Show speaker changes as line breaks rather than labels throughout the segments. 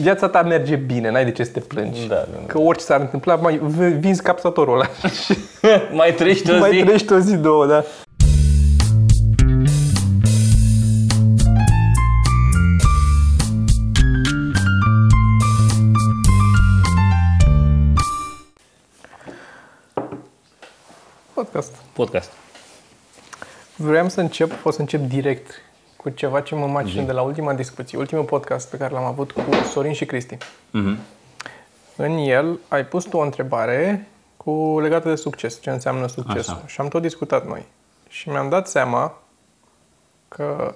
viața ta merge bine, n-ai de ce să te plângi.
Da, da, da.
Că orice s-ar întâmpla, mai v- vinzi capsatorul ăla și
Mai trăiești o
mai
zi.
trăiești o zi, două, da. Podcast.
Podcast.
Vreau să încep, o să încep direct cu ceva ce mă macină de la ultima discuție, ultimul podcast pe care l-am avut cu Sorin și Cristi.
Mhm.
În el ai pus tu o întrebare cu legată de succes, ce înseamnă succesul.
Așa.
Și am tot discutat noi. Și mi-am dat seama că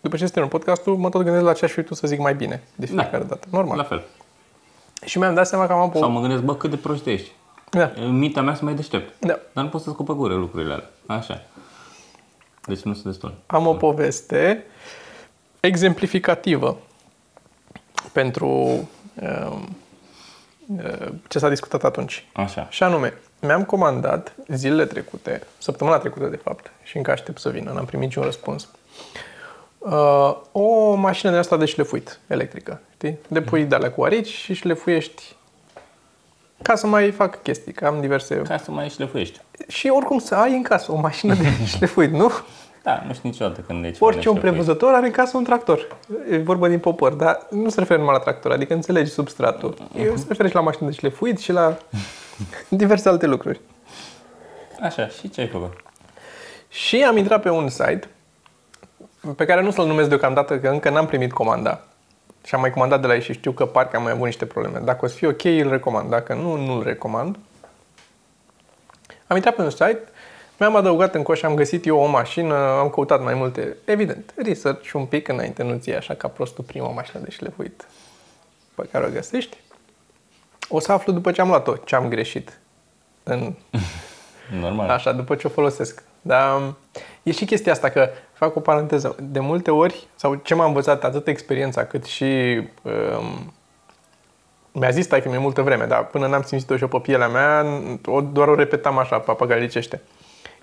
după ce este un podcastul, mă tot gândesc la ce aș fi tu să zic mai bine de fiecare dată. Normal.
La fel.
Și mi-am dat seama că am o...
Sau mă gândesc, bă, cât de prost ești.
Da.
În mintea mea sunt mai deștept.
Da.
Dar nu pot să scopă gură lucrurile alea. Așa. Deci nu sunt destul.
Am o poveste exemplificativă pentru um, uh, ce s-a discutat atunci.
Așa.
Și anume, mi-am comandat zilele trecute, săptămâna trecută de fapt, și încă aștept să vină, n-am primit niciun răspuns, uh, o mașină de asta de șlefuit electrică, știi? Depui de alea cu arici și șlefuiești ca să mai fac chestii, că am diverse...
Ca să mai șlefuiești.
Și oricum să ai în casă o mașină de șlefuit, nu?
Da, nu știu niciodată când e ceva
Orice om
neșlefuit.
prevăzător are în casă un tractor. E vorba din popor, dar nu se referă numai la tractor, adică înțelegi substratul. Eu se referă și la mașină de șlefuit și la diverse alte lucruri.
Așa, și ce ai făcut?
Și am intrat pe un site pe care nu să-l numesc deocamdată, că încă n-am primit comanda. Și am mai comandat de la ei și știu că parcă am mai avut niște probleme. Dacă o să fie ok, îl recomand. Dacă nu, nu-l recomand. Am intrat pe un site, mi-am adăugat în coș, am găsit eu o mașină, am căutat mai multe, evident, research un pic înainte, nu ți așa ca prostul prima mașină de șlefuit pe care o găsești. O să aflu după ce am luat-o, ce am greșit în
Normal.
Așa, după ce o folosesc. Dar um, e și chestia asta că, fac o paranteză, de multe ori, sau ce m-a învățat atât experiența cât și um, mi-a zis tai mi multă vreme, dar până n-am simțit-o și eu pe pielea mea, o, doar o repetam așa, papagalicește.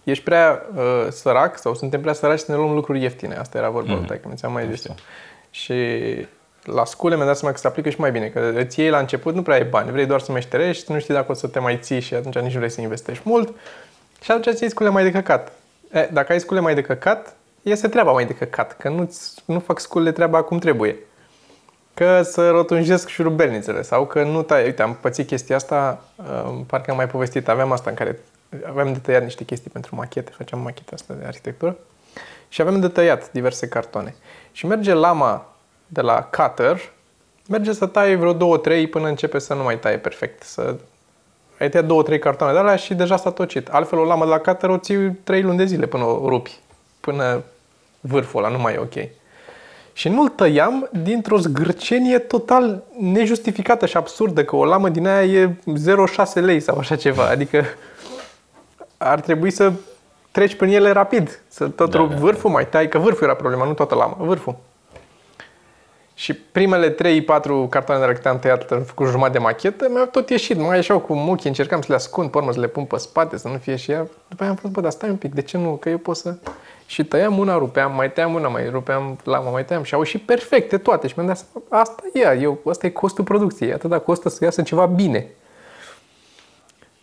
Ești prea uh, sărac sau suntem prea săraci să ne luăm lucruri ieftine. Asta era vorba mm-hmm. lui ți-am mai zis. eu. Și la scule mi-am dat seama că se aplică și mai bine, că îți iei la început, nu prea ai bani, vrei doar să meșterești, nu știi dacă o să te mai ții și atunci nici nu vrei să investești mult și atunci îți iei scule mai de căcat. E, dacă ai scule mai de căcat, iese treaba mai de căcat, că nu, nu fac scule treaba cum trebuie. Că să rotunjesc șurubelnițele sau că nu tai. Uite, am pățit chestia asta, uh, parcă am mai povestit, aveam asta în care aveam de tăiat niște chestii pentru machete, făceam machete asta de arhitectură și aveam de tăiat diverse cartoane. Și merge lama de la cutter, merge să taie vreo două, trei până începe să nu mai taie perfect. Să ai tăiat două, trei cartoane de alea și deja s-a tocit. Altfel o lamă de la cutter o ții trei luni de zile până o rupi. Până vârful ăla nu mai e ok. Și nu-l tăiam dintr-o zgârcenie total nejustificată și absurdă, că o lamă din aia e 0,6 lei sau așa ceva. Adică ar trebui să treci prin ele rapid, să tot
Da,
rup
da,
vârful, mai tai, că vârful era problema, nu toată lama, vârful. Și primele 3-4 cartoane de la câte am tăiat, am făcut jumătate de machetă, mi-au tot ieșit, mai ieșeau cu muchi, încercam să le ascund, pe urmă să le pun pe spate, să nu fie și ea. După aia am fost, bă, dar stai un pic, de ce nu? Că eu pot să... Și tăiam una, rupeam, mai tăiam una, mai rupeam lama, mai tăiam și au și perfecte toate. Și mi-am dat seama, asta e, ea, eu, asta e costul producției, atâta costă să iasă ceva bine.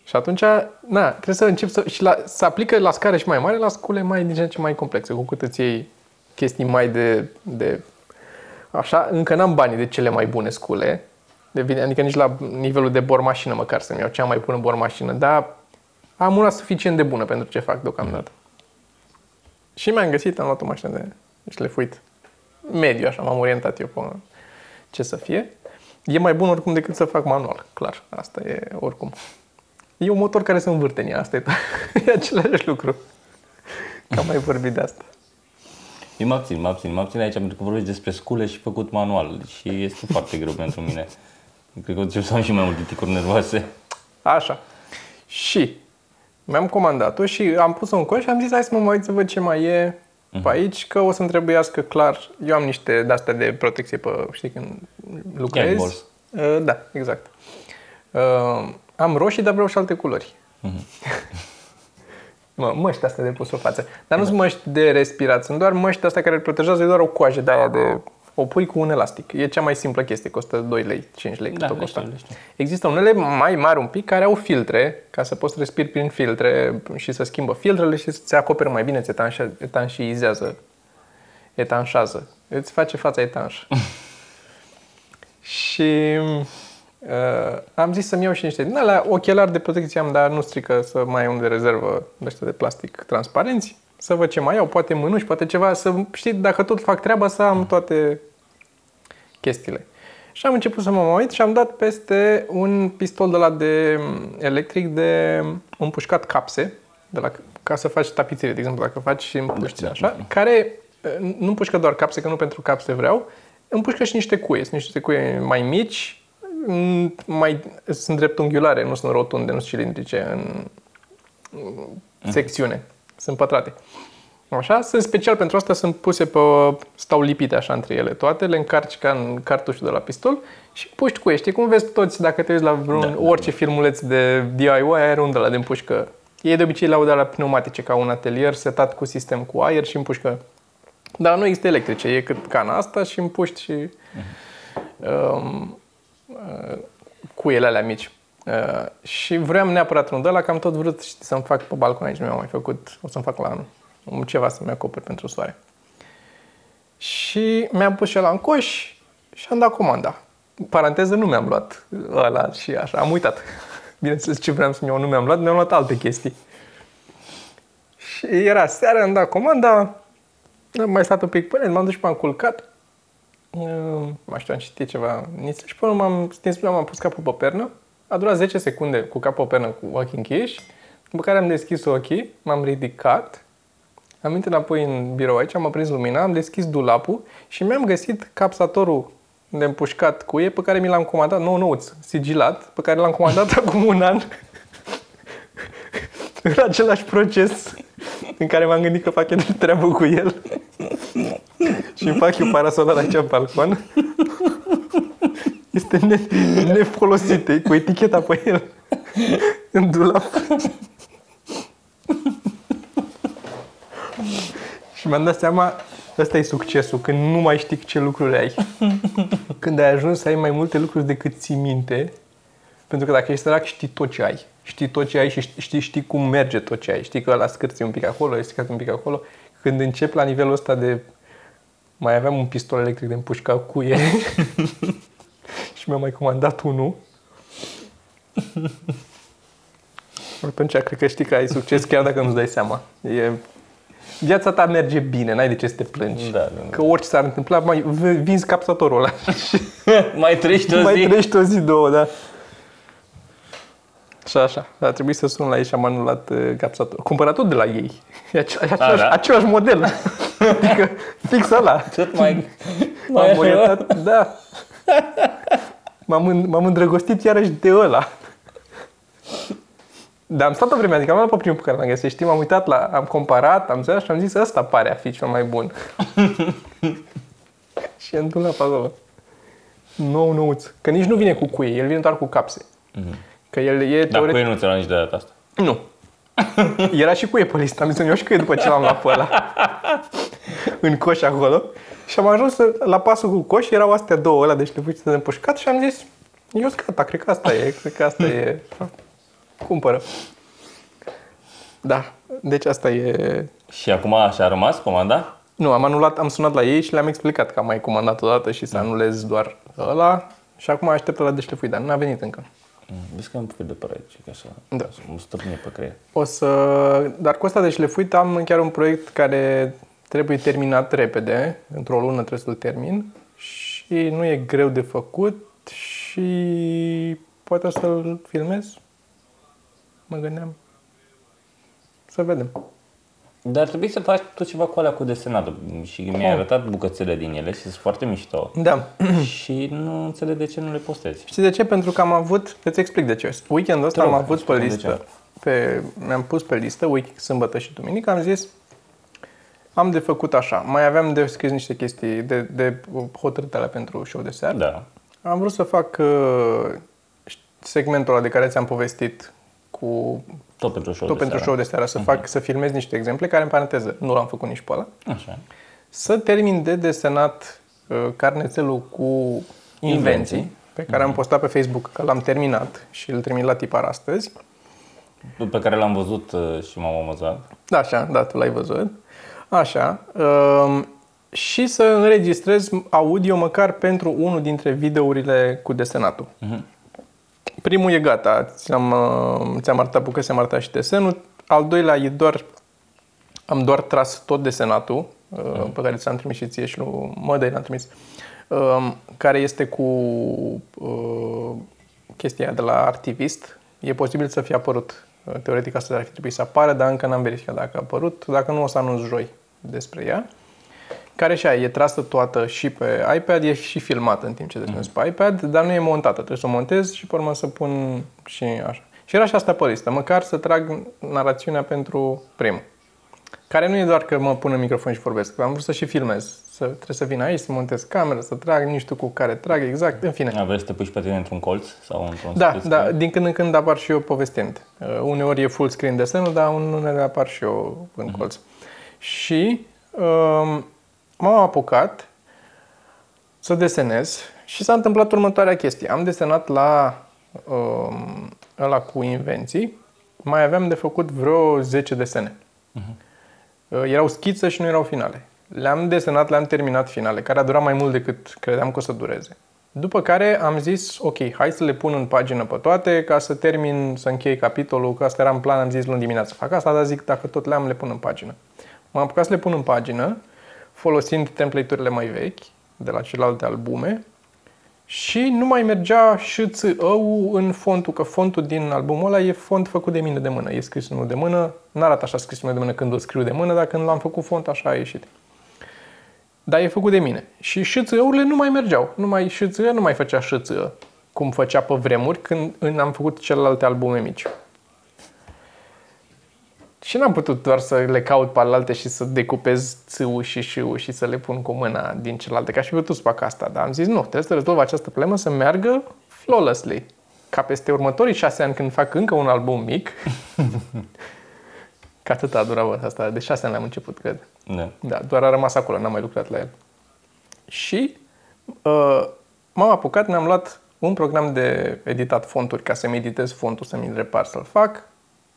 Și atunci, na, trebuie să încep să... Și la, să aplică la scară și mai mare, la scule mai din ce în ce mai complexe, cu cât îți iei chestii mai de, de Așa, încă n-am banii de cele mai bune scule, de bine, adică nici la nivelul de bormașină măcar să-mi iau cea mai bună bormașină, dar am una suficient de bună pentru ce fac deocamdată. Și mi-am găsit, am luat o mașină de șlefuit mediu, așa, m-am orientat eu pe ce să fie. E mai bun oricum decât să fac manual, clar, asta e oricum. E un motor care se învârte în ea, asta e, e același lucru. Că am mai vorbit de asta.
Eu mă abțin, mă abțin, mă abțin aici pentru că vorbești despre scule și făcut manual și este foarte greu pentru mine. Cred că încep să am și mai multe ticuri nervoase.
Așa. Și mi-am comandat-o și am pus-o în coș și am zis hai să mă mai uit să văd ce mai e pe aici, că o să-mi trebuiască clar. Eu am niște de-astea de protecție pe, știi, când
Gang
lucrez.
balls.
Uh, da, exact. Uh, am roșii, dar vreau și alte culori. Mă, măști astea de pus pe față. Dar nu sunt măști de respirat, sunt doar măști astea care îl protejează, e doar o coajă de aia de o pui cu un elastic. E cea mai simplă chestie, costă 2 lei, 5 lei,
Da,
cât o
le
costa.
știu, le știu.
Există unele mai mari un pic care au filtre, ca să poți respiri prin filtre și să schimbă filtrele și să-ți acoperă mai bine, îți etanșe- etanșizează, etanșează, îți face fața etanșă. și uh, am zis să-mi iau și niște din alea, ochelari de protecție am, dar nu strică să mai am de rezervă de ăștia de plastic transparenți, să văd ce mai iau, poate mânuși, poate ceva, să știi, dacă tot fac treaba, să am toate chestiile. Și am început să mă uit și am dat peste un pistol de la de electric de împușcat capse, de la, ca să faci tapițire, de exemplu, dacă faci și împuști așa, care eh, nu împușcă doar capse, că nu pentru capse vreau, împușcă și niște cuie. Sunt niște cuie mai mici, mm, mai, sunt dreptunghiulare, nu sunt rotunde, nu sunt cilindrice în secțiune. Sunt pătrate. Așa, sunt special pentru asta, sunt puse pe, stau lipite așa între ele toate, le încarci ca în cartușul de la pistol și puști cu ei. Știi cum vezi toți, dacă te uiți la vreun,
Da, da,
orice filmuleț de DIY, are unde la de împușcă. Ei de obicei le-au de la pneumatice, ca un atelier setat cu sistem cu aer și împușcă. Dar nu există electrice, e cât cana asta și împuști și um, uh, cuiele alea mici. Uh, și vreau neapărat unul de ăla, că am tot vrut știi, să-mi fac pe balcon aici, nu mi-am mai făcut, o să-mi fac la anul, um, ceva să-mi acoperi pentru soare. Și mi-am pus și la în coș și am dat comanda. În paranteză, nu mi-am luat ăla și așa, am uitat. Bineînțeles, ce vreau să-mi iau, nu mi-am luat, mi-am luat alte chestii. Și era seara, am dat comanda, am mai stat un pic până, m-am dus și m-am culcat. Nu mai știu, am citit ceva nițe și până m-am stins, m-am pus capul pe pernă. A durat 10 secunde cu capul pe pernă cu ochii închiși, după care am deschis ochii, m-am ridicat, am intrat înapoi în birou aici, am aprins lumina, am deschis dulapul și mi-am găsit capsatorul de împușcat cuie pe care mi l-am comandat, nou nouț, sigilat, pe care l-am comandat acum un an. în același proces în care m-am gândit că fac eu de treabă cu el. Și îmi fac eu parasolar aici în balcon. Este ne- nefolosit, e cu eticheta pe el. în dulap. și mi-am dat seama, ăsta e succesul, când nu mai știi ce lucruri ai. Când ai ajuns să ai mai multe lucruri decât ții minte, pentru că dacă ești sărac, știi tot ce ai. Știi tot ce ai și știi, știi, știi cum merge tot ce ai. Știi că la scârți un pic acolo, e stricat un pic acolo. Când încep la nivelul ăsta de... Mai aveam un pistol electric de împușca cuie și mi-am mai comandat unul. Atunci cred că știi că ai succes chiar dacă nu-ți dai seama. E... Viața ta merge bine, n-ai de ce să te plângi.
Da, da, da.
Că orice s-ar întâmpla, mai v- vinzi capsatorul ăla.
mai trăiești o
mai
zi?
trăiești o zi, două, da. Și așa, a trebuit să sun la ei și am anulat uh, capsatorul. Cumpărat tot de la ei. E ace- același,
da?
același model. adică fix ăla.
Tot mai...
M-am orientat, da. M-am, în- m-am îndrăgostit iarăși de ăla. Dar am stat o vreme, adică am luat pe primul pe care l-am găsit, știi, m-am uitat la, am comparat, am zis și am zis, ăsta pare a fi cel mai bun. și am dus la pe acolo. Nou nouț. Că nici nu vine cu cuie, el vine doar cu capse. Că el e
Dar
teoretic...
cu ei nu ți-a luat nici de data asta.
Nu. Era și cuie pe listă. Am zis să-mi iau și cuie după ce l-am luat pe ăla. în coș acolo. Și am ajuns la pasul cu coș, erau astea două ăla de șlefuiți de împușcat și am zis, eu sunt gata, cred că asta e, cred că asta e. Cumpără. Da, deci asta e...
Și acum așa a rămas comanda?
Nu, am anulat, am sunat la ei și le-am explicat că am mai comandat odată și să anulez doar ăla și acum aștept la deșlefuit, dar nu a venit încă.
Mm, Vezi că am făcut de părere, ce că așa,
Da.
să mă stârnie pe creier.
O să... Dar cu asta de șlefuit am chiar un proiect care trebuie terminat repede. Într-o lună trebuie să-l termin. Și nu e greu de făcut și poate o să-l filmez. Mă gândeam. Să vedem.
Dar trebuie să faci tot ceva cu alea cu desenat și mi-ai arătat bucățele din ele și sunt foarte mișto.
Da.
și nu înțeleg de ce nu le postezi.
Știi de ce? Pentru că am avut, îți explic de ce. Weekendul ăsta
Te
am
rog,
avut pe
spune de
listă, pe, mi-am pus pe listă, week, sâmbătă și duminică, am zis, am de făcut așa. Mai aveam de scris niște chestii de, de hotărâte alea pentru show de seară.
Da.
Am vrut să fac uh, segmentul ăla de care ți-am povestit cu
Tot pentru show
tot
de
pentru
seară.
show de seară, să fac, să filmez niște exemple, care în paranteză nu l-am făcut nici pe ăla.
Așa.
Să termin de desenat uh, carnețelul cu invenții,
Invenții.
pe care am postat pe Facebook că l-am terminat și îl trimit la tipar astăzi.
Pe care l-am văzut uh, și m-am amuzat.
Da, așa, da, tu l-ai văzut. Așa. Um, și să înregistrez audio măcar pentru unul dintre videourile cu desenatul. Primul e gata, ți-am, uh, ți-am arătat bucăse, am arătat și desenul. Al doilea e doar, am doar tras tot desenatul, uh, pe care ți-am trimis și ție și lui Mădăi l-am trimis, um, care este cu uh, chestia aia de la Artivist. E posibil să fie apărut. Uh, Teoretic asta ar fi trebuit să apară, dar încă n-am verificat dacă a apărut. Dacă nu, o să anunț joi despre ea. Care și aia e trasă toată și pe iPad, e și filmată în timp ce desenez pe iPad, dar nu e montată. Trebuie să o montez și pe urmă să pun și așa. Și era și asta pe listă, măcar să trag narațiunea pentru primul. Care nu e doar că mă pun în microfon și vorbesc, am vrut să și filmez. Să, trebuie să vin aici, să montez camera, să trag, nu știu cu care trag exact, în fine.
A, vrei să te puși și pe tine într-un colț sau într-un
Da,
split
da,
screen?
din când în când apar și eu povestind. Uh, uneori e full screen desenul, dar unele apar și eu în colț. Și um, m-am apucat să desenez și s-a întâmplat următoarea chestie. Am desenat la um, ăla cu invenții, mai aveam de făcut vreo 10 desene. Uh, Erau schițe și nu erau finale. Le-am desenat, le-am terminat finale, care a durat mai mult decât credeam că o să dureze. După care am zis, ok, hai să le pun în pagină pe toate ca să termin, să închei capitolul, că asta era în plan, am zis luni dimineața fac asta, dar zic, dacă tot le-am, le pun în pagină. M-am apucat să le pun în pagină, folosind template-urile mai vechi, de la celelalte albume, și nu mai mergea și ău în fontul, că fontul din albumul ăla e font făcut de mine de mână. E scris unul de mână, n-arată așa scris unul de mână când o scriu de mână, dar când l-am făcut font așa a ieșit. Dar e făcut de mine. Și șâțâurile nu mai mergeau. Nu mai șâțâă, nu mai făcea șâțâă, cum făcea pe vremuri când în- am făcut celelalte albume mici. Și n-am putut doar să le caut pe alte și să decupez țâul și șâul și să le pun cu mâna din celelalte, ca și putut să fac asta. Dar am zis, nu, trebuie să rezolv această problemă să meargă flawlessly. Ca peste următorii șase ani când fac încă un album mic, că atât a durat bă, asta, de șase ani am început, cred.
Da.
Da, doar a rămas acolo, n-am mai lucrat la el. Și uh, m-am apucat, mi-am luat un program de editat fonturi ca să-mi editez fontul, să-mi repar, să-l fac.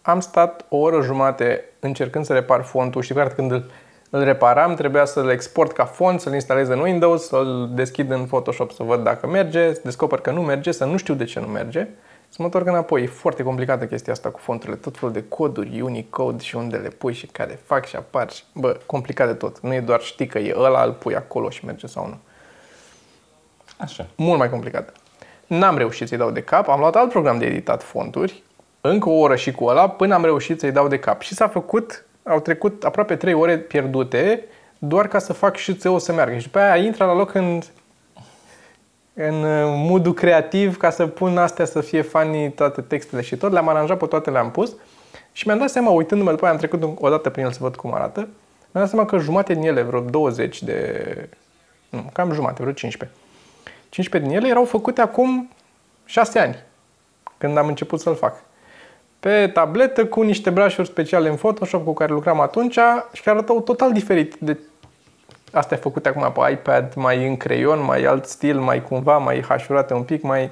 Am stat o oră jumate încercând să repar fontul și clar când îl, îl reparam, trebuia să-l export ca font, să-l instalez în Windows, să-l deschid în Photoshop să văd dacă merge, să descoper că nu merge, să nu știu de ce nu merge, să mă întorc înapoi. E foarte complicată chestia asta cu fonturile, tot felul de coduri, Unicode și unde le pui și care fac și apar. Și, bă, complicat de tot. Nu e doar știi că e ăla, îl pui acolo și merge sau nu.
Așa.
Mult mai complicat. N-am reușit să-i dau de cap, am luat alt program de editat fonturi, încă o oră și cu ăla, până am reușit să-i dau de cap. Și s-a făcut, au trecut aproape 3 ore pierdute, doar ca să fac și țeu să meargă. Și după aia intră la loc în, în uh, modul creativ ca să pun astea să fie funny toate textele și tot. Le-am aranjat pe toate, le-am pus. Și mi-am dat seama, uitându-mă, după aia am trecut o dată prin el să văd cum arată, mi-am dat seama că jumate din ele, vreo 20 de... Nu, cam jumate, vreo 15. 15 din ele erau făcute acum 6 ani, când am început să-l fac. Pe tabletă cu niște brașuri speciale în Photoshop cu care lucram atunci și care arătau total diferit de astea făcute acum pe iPad, mai în creion, mai alt stil, mai cumva, mai hașurate un pic, mai...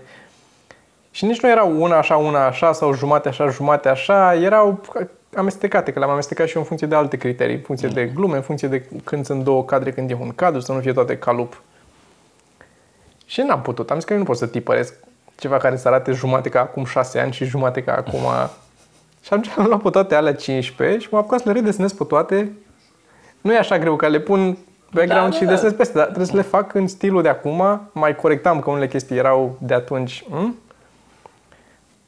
Și nici nu erau una așa, una așa sau jumate așa, jumate așa, erau amestecate, că le-am amestecat și eu în funcție de alte criterii, în funcție de glume, în funcție de când sunt două cadre, când e un cadru, să nu fie toate calup. Și n-am putut, am zis că eu nu pot să tipăresc ceva care să arate jumate ca acum 6 ani și jumate ca acum... și atunci am luat pe toate alea 15 și m-am apucat să le redesenez pe toate. Nu e așa greu, că le pun background
Da,
și
da,
desenez peste, dar trebuie să le fac în stilul de acum. Mai corectam că unele chestii erau de atunci. Hm?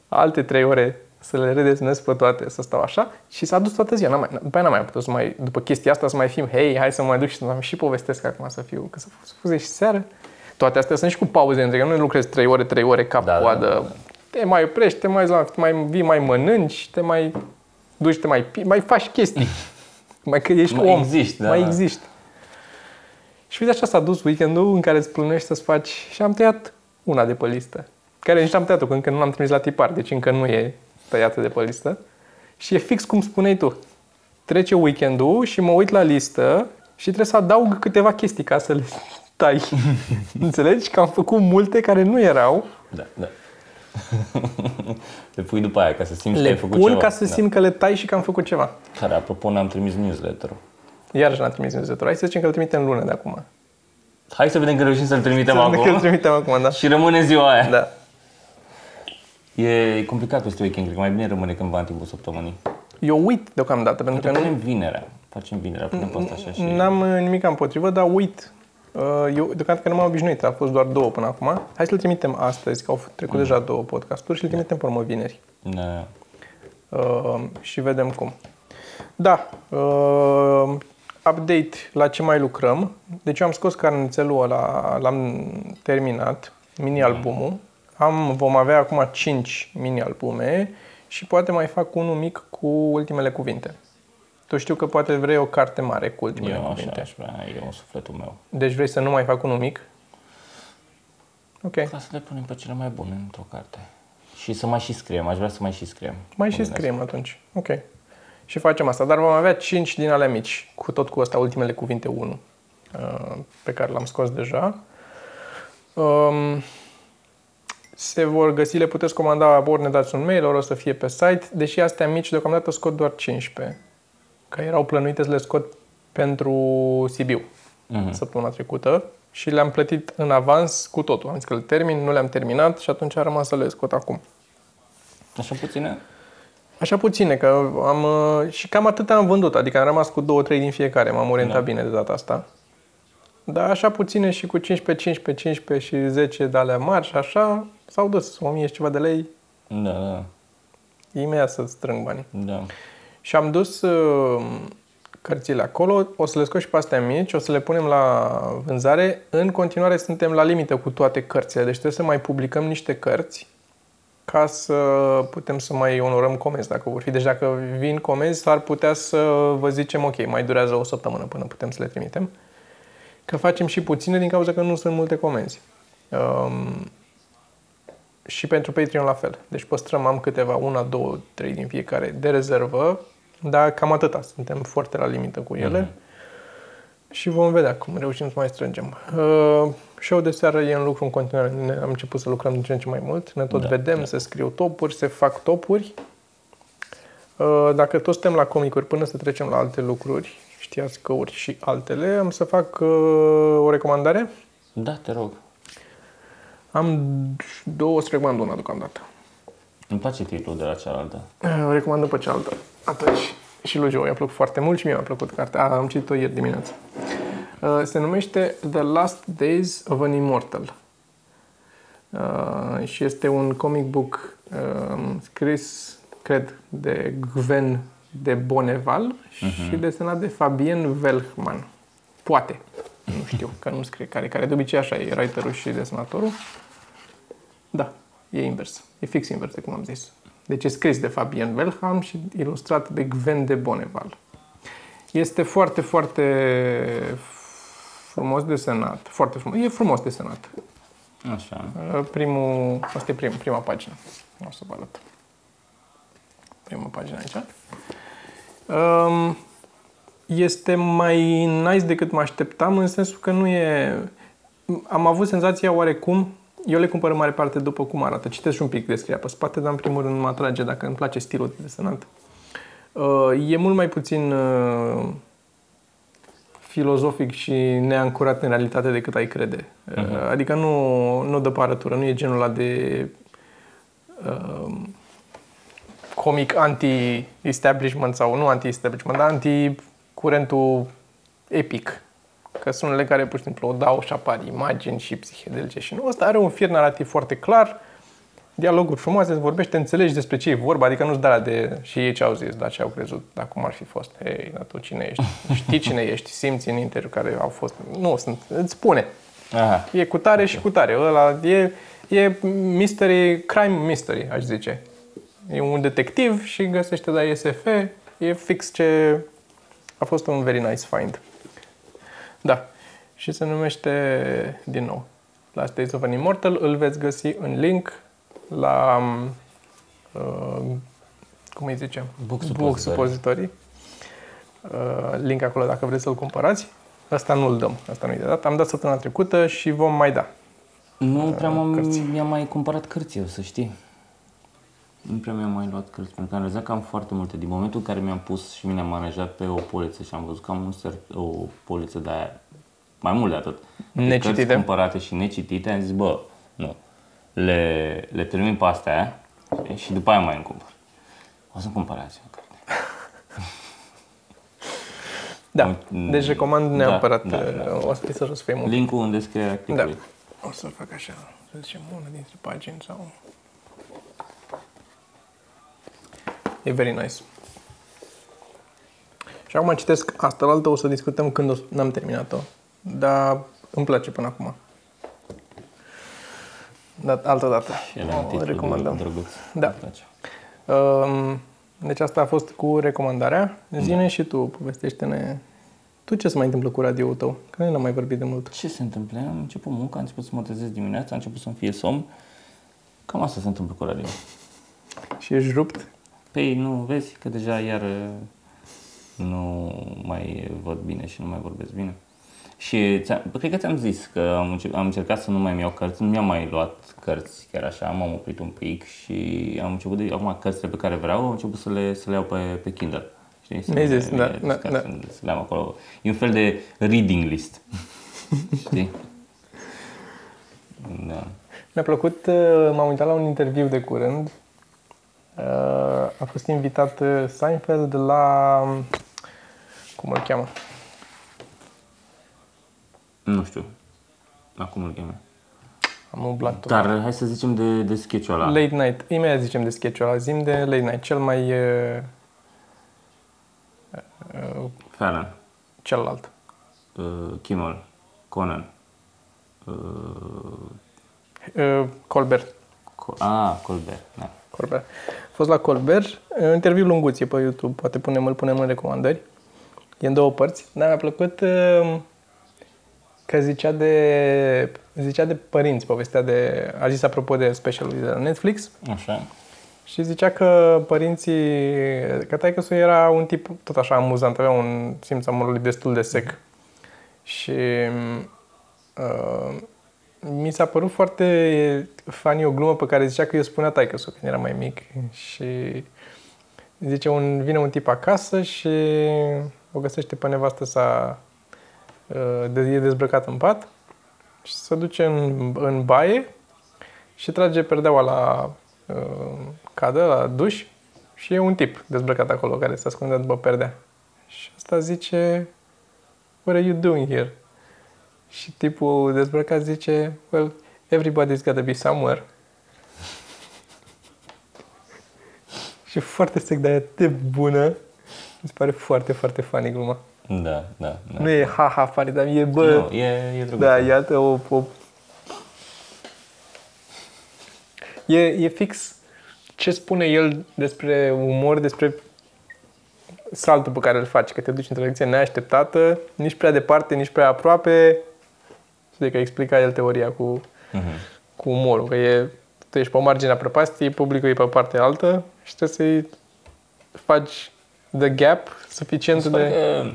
Alte 3 ore să le redesenez pe toate, să stau așa și s-a dus toată ziua. N-am mai, după aia n-am mai putut să mai, după chestia asta să mai fim, hei, hai să mă mai duc și să mai și povestesc acum să fiu, că să scuze și seară. Toate astea sunt și cu pauze între, că nu lucrezi 3 ore, 3 ore cap
Da, da,
coadă.
da, da.
Te mai oprești, te mai, te mai vii, mai mănânci, te mai duci, te mai, pi- mai faci chestii. mai că ești
Mai
om.
existi, da,
Mai
da.
existi. Și uite așa s-a dus weekendul în care îți plănești să-ți faci și am tăiat una de pe listă. Care nici n-am tăiat-o, că încă nu l-am trimis la tipar, deci încă nu e tăiată de pe listă. Și e fix cum spuneai tu. Trece weekendul și mă uit la listă și trebuie să adaug câteva chestii ca să le tai. Înțelegi? Că am făcut multe care nu erau.
Da, da. le pui după aia ca să simți că
Le
ai făcut
pun
ceva.
ca să
da.
simt că le tai și că am făcut ceva.
Care, apropo, ne-am trimis newsletter-ul.
Iarăși n-am trimis newsletter. Hai să zicem că îl trimitem lună de acum.
Hai să vedem că reușim să-l trimitem
Să vedem că îl
acum.
trimitem acum, da.
Și rămâne ziua aia.
Da.
E complicat peste weekend, cred că mai bine rămâne cândva în timpul săptămânii.
Eu uit deocamdată, pentru că
Că
nu,
punem vinerea. Facem vinerea, punem pe asta așa și...
N-am uh, nimic împotrivă, dar uit. Uh, Eu deocamdată că nu m-am obișnuit, a fost doar două până acum. Hai să-l trimitem astăzi, că au trecut deja două podcasturi și le trimitem pe urmă vineri.
Da.
Uh, și vedem cum. Da, uh, update la ce mai lucrăm. Deci eu am scos carnețelul ăla, l-am terminat, mini-albumul. Am, vom avea acum 5 mini-albume și poate mai fac unul mic cu ultimele cuvinte. Tu știu că poate vrei o carte mare cu ultimele
Eu așa
cuvinte.
aș vrea, e un sufletul meu.
Deci vrei să nu mai fac unul mic? Ok.
Ca să le punem pe cele mai bune într-o carte. Și să mai și scriem, aș vrea să mai și scriem.
Mai
Mă
și
gândesc.
scriem atunci. Ok. Și facem asta. Dar vom avea 5 din alea mici, cu tot cu asta, ultimele cuvinte 1, uh, pe care l-am scos deja. Um, se vor găsi, le puteți comanda, ori ne dați un mail, ori o să fie pe site. Deși astea mici, deocamdată scot doar 15. Că erau plănuite să le scot pentru Sibiu
Mhm.
săptămâna trecută și le-am plătit în avans cu totul. Am zis că le termin, nu le-am terminat și atunci a rămas să le scot acum.
Așa puține?
Așa puține, că am... uh, Și cam atât am vândut, adică am rămas cu 2-3 din fiecare, m-am orientat
Da.
bine de data asta. Dar așa puține și cu 15, 15, 15 și 10 de alea mari și așa, s-au dus 1000 și ceva de lei,
Da, da,
imediat să strâng banii.
da.
Și am dus uh, cărțile acolo, o să le scot și pe astea mici, o să le punem la vânzare. În continuare suntem la limită cu toate cărțile, deci trebuie să mai publicăm niște cărți ca să putem să mai onorăm comenzi dacă vor fi. Deci dacă vin comenzi, s-ar putea să vă zicem ok, mai durează o săptămână până putem să le trimitem. Că facem și puține din cauza că nu sunt multe comenzi. Um, și pentru Patreon la fel. Deci păstrăm, am câteva, una, două, trei din fiecare de rezervă, dar cam atâta. Suntem foarte la limită cu ele.
Mhm.
Și vom vedea cum reușim să mai strângem. Uh, show de seară e în lucru în continuare. Ne, am început să lucrăm din ce în ce mai mult. Ne tot
Da,
vedem,
da.
se scriu topuri, se fac topuri. Uh, dacă toți suntem la comicuri până să trecem la alte lucruri, știați căuri și altele, am să fac uh, o recomandare.
Da, te rog.
Am două, o să recomand una deocamdată.
Îmi place titlul de la cealaltă.
O recomand pe cealaltă. Atunci, și lui Joe i-a plăcut foarte mult și mie mi-a plăcut cartea. Am citit-o ieri dimineață. Uh, Se numește The Last Days of an Immortal. Uh, și este un comic book um, scris, cred, de Gwen de Bonneval și desenat de Fabien Welchman. Poate. Nu știu, că nu scrie care, care de obicei așa e, writerul și desenatorul. Da, e invers. E fix invers de cum am zis. Deci e scris de Fabien Welham și ilustrat de Gwen de Bonneval. Este foarte, foarte frumos desenat. Foarte frumos. E frumos desenat.
Așa.
Uh, Primul, asta e prim, prima pagină. O să vă arăt. Prima pagină aici. Um, este mai nice decât mă așteptam, în sensul că nu e... Am avut senzația oarecum, eu le cumpăr în mare parte după cum arată. Citesc și un pic descrierea pe spate, dar în primul rând mă atrage dacă îmi place stilul de desenat. Uh, e mult mai puțin uh, filozofic și neancorat în realitate decât ai crede. Uh-huh. Adică nu, nu dă parătură, nu e genul ăla de uh, comic anti-establishment sau nu anti-establishment, dar anti-curentul epic. Că sunt unele care pur și simplu o dau și apar imagini și psihedelice și nu. Ăsta are un fir narrativ foarte clar, dialoguri frumoase, îți vorbește, înțelegi despre ce e vorba, adică nu-ți dă de și ei ce au zis, dar ce au crezut, dar cum ar fi fost. Hei, dar tu cine ești? Știi cine ești? Simți în interior care au fost. Nu, sunt, îți spune.
Aha.
E cu tare și cu tare. Ăla e, e mystery, crime mystery, aș zice. E un detectiv și găsește la SF. E fix ce a fost un very nice find. Da. Și se numește, din nou, Last Days of an Immortal. Îl veți găsi în link la, uh, cum îi zice?
Book
Book
Suppository.
Suppository. Uh, link acolo dacă vreți să-l cumpărați. Asta nu-l dăm, asta nu-i de dat. Am dat săptămâna trecută și vom mai da.
Nu prea m-am,
cărți.
mi-am mai cumpărat cărți eu, să știi. Nu prea mi-am mai luat cărți, pentru că am realizat că am foarte multe. Din momentul în care mi-am pus și mi-am aranjat pe o poliță și am văzut că am un ser, o poliță de aia, mai mult de atât, de
Necitite.
cărți cumpărate și necitite, am zis, bă, nu, le, le termin pe astea și după aia mai îmi cumpăr. O să-mi cumpăr azi o carte.
Da,
Mm,
deci recomand
da,
neapărat
da,
da,
da.
o să să fie mult.
Linkul în descrierea
Da.
clipului.
O să fac așa, să zicem una dintre pagini sau... E very nice. Și acum citesc asta la altă, o să discutăm când o să... n-am terminat-o. Dar îmi place până acum. Da, altă dată.
Și el are
O
titlul
recomandăm.
drăguț.
Da.
Îmi place.
Um, Deci asta a fost cu recomandarea. Zine și tu, povestește-ne. Tu ce se mai întâmplă cu radio tău? Că noi n-am mai vorbit de mult.
Ce se întâmplă? Am început munca, am început să mă trezesc dimineața, a început să-mi fie somn. Cam asta se întâmplă cu radio.
Și ești rupt?
Păi nu, vezi că deja iar uh, nu mai văd bine și nu mai vorbesc bine. Și ți-am, cred că ți-am zis că am, înce- am încercat să nu mai iau cărți, nu mi-am mai luat cărți chiar așa, m-am oprit un pic și am început de, acum cărțile pe care vreau, am început să le, să le iau pe, pe Kindle. Știi? Să
Mi-ai
le-
zis, da,
le-
da,
ca
da.
Să, să le am acolo. E un fel de reading list. Știi? Da.
Mi-a plăcut, uh, m-am uitat la un interviu de curând. Uh, A fost invitat uh, Seinfeld la... Cum îl cheamă?
Nu știu. Acum îl cheamă.
Am umblat tot.
Dar hai să zicem de, de sketch-ul ăla.
Late Night. Imediat zicem de sketch-ul ăla. Zim de Late Night. Cel mai... uh, uh,
Fallon,
celălalt.
uh, Kimmel, Conan. Uh,
Uh, Colbert.
Co- ah, Colbert, da.
Colbert. A fost la Colbert, un interviu lunguț e pe YouTube, poate punem, îl punem în recomandări. E în două părți, dar mi-a plăcut uh, că zicea de, zicea de părinți, povestea de, a zis apropo de specialul de la Netflix
Așa.
și zicea că părinții, că taică era un tip tot așa amuzant, avea un simț al umorului destul de sec. Și uh, mi s-a părut foarte funny o glumă pe care zicea că eu spunea taică când era mai mic și zice, un, vine un tip acasă și o găsește pe nevastă sa uh, de, e dezbrăcat în pat și se duce în, în baie și trage perdeaua la uh, cadă, la duș și e un tip dezbrăcat acolo care se ascunde după perdea. Și asta zice, what are you doing here? Și tipul dezbrăcat zice, well, everybody's got to be somewhere. și foarte sec, dar e atât de bună. Mi se pare foarte, foarte funny gluma.
Da, da, da.
Nu e ha-ha funny, dar e bă...
Nu, e, e drăguț.
Da, iată o, o... E, e fix ce spune el despre umor, despre saltul pe care îl faci, că te duci într-o direcție neașteptată, nici prea departe, nici prea aproape. Știi că explica el teoria cu,
Mhm.
cu umorul, că e, tu ești pe marginea prăpastiei, publicul e pe partea altă și trebuie să-i faci the gap suficient
Mi se pare
de...
că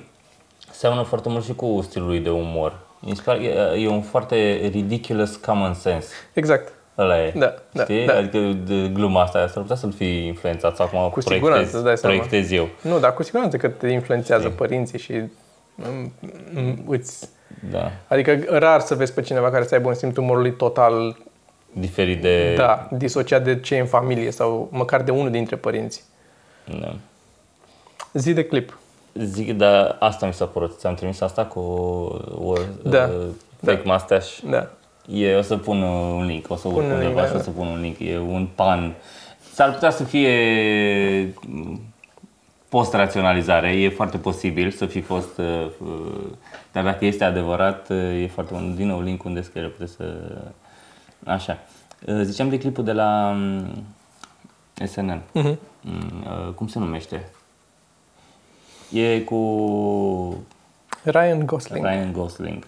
seamănă foarte mult și cu stilul lui de umor. Mi se pare, e, e un foarte ridiculous common sense.
Exact.
Ăla e.
Da, da,
Știi?
da.
Adică de gluma asta, s-ar putea să-l fi influențat sau acum
Cu siguranță, îți dai
proiectez,
seama.
proiectez eu.
Nu, dar cu siguranță că te influențează părinții și mm, mm, îți...
Da.
Adică rar să vezi pe cineva care să aibă un simț umorului total,
Diferit de...
da, disociat de ce e în familie sau măcar de unul dintre părinți.
da.
Zi de clip.
Zic, dar asta mi s-a părut. Ți-am trimis asta cu o,
Da.
uh, fake mustache.
Da.
E, o să pun uh, un link, o să urc
Pune
undeva
link,
și
da.
o să pun un link. E un pan. S-ar putea să fie mm, post-raționalizare, e foarte posibil să fi fost, uh, uh, dar dacă este adevărat, uh, e foarte bun. Din nou, link în descriere, puteți să... Așa. Uh, Ziceam de clipul de la mm, SNL.
Mhm.
Mm, uh, Cum se numește? E cu
Ryan Gosling.
Ryan Gosling.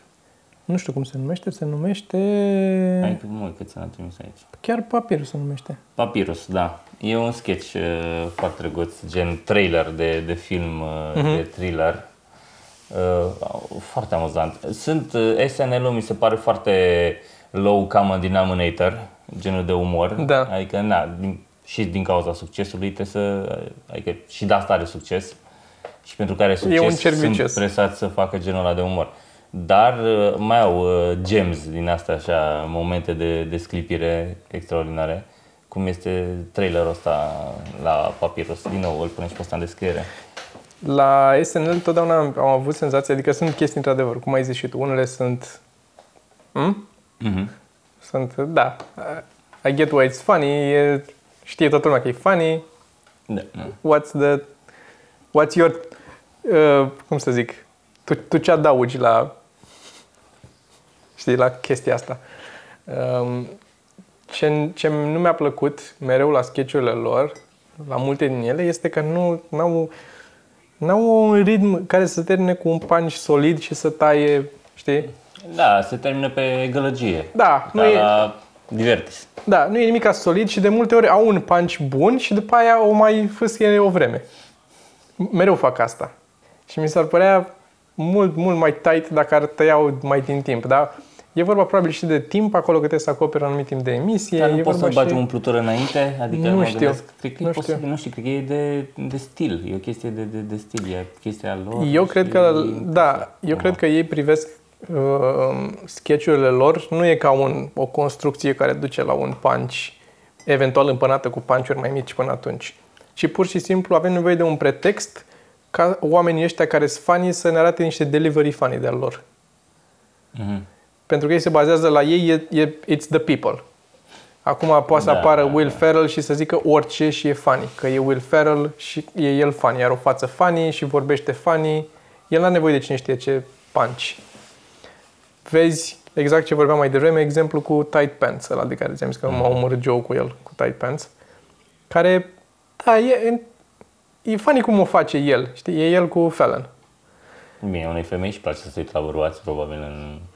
Nu știu cum se numește, se numește...
Hai că mă, cât ți-am trimis aici.
Chiar Papirus se numește.
Papyrus, da. E un sketch uh, foarte drăguț, gen trailer de, de film, uh,
Mhm.
de thriller. Uh, foarte amuzant. Sunt uh, SNL-ul mi se pare foarte low common denominator, genul de umor.
Da.
Adică, na, din, și din cauza succesului trebuie să, adică și de asta are succes și pentru care are succes
un cerc
sunt
vicios.
presați să facă genul ăla de umor. Dar uh, mai au uh, gems din astea așa, momente de, de sclipire extraordinare, cum este trailerul ăsta la Papyrus. Din nou, îl punem și pe ăsta în descriere.
La SNL totdeauna am, am avut senzația, adică sunt chestii într-adevăr, cum ai zis și tu, unele sunt... Hmm?
Mhm.
Sunt, da, I get why it's funny, e, știe toată lumea că e funny,
Da, da.
what's the, what's your, uh, cum să zic, tu, tu ce adaugi la, știi, la chestia asta. Um, ce, ce nu mi-a plăcut mereu la sketch-urile lor, la multe din ele, este că nu au n-au un ritm care să termine cu un punch solid și să taie, știi?
Da, se termină pe gălăgie.
Da, nu
Ca
e,
la Divertis.
da, nu e nimic solid și de multe ori au un punch bun și după aia o mai fâsche o vreme. Mereu fac asta. Și mi s-ar părea mult, mult mai tight dacă ar tăiau mai din timp, da? E vorba probabil și de timp acolo că trebuie să acopere un anumit timp de emisie.
Dar nu
e
poți să
vorba
bagi
și...
umplutură înainte? Adică
Nu
mă
știu.
Gândesc, cred că
Nu
e
știu.
posibil, nu știu, cred că e de, de stil, e o chestie de, de, de stil, e chestia lor.
Eu cred
și
că,
e-
da, eu cred că ei privesc uh, sketch-urile lor, nu e ca un, o construcție care duce la un punch, eventual împănată cu punch mai mici până atunci. Ci pur și simplu avem nevoie de un pretext ca oamenii ăștia care sunt funny să ne arate niște delivery funny de-al lor.
Mhm.
Pentru că ei se bazează la ei, e, e, it's the people. Acum poate să
Da,
apară
da,
Will Ferrell și să zică orice și e funny. Că e Will Ferrell și e el funny. Are o față funny și vorbește funny. El nu are nevoie de cine știe ce punch. Vezi exact ce vorbeam mai devreme, exemplu cu Tight Pants, ăla de care ți-am zis că m-a omorât Joe cu el, cu Tight Pants. Care, da, e, e funny cum o face el. Știi, e el cu Fallon.
Bine, unei femei își place să se uite la bărbați, probabil în tight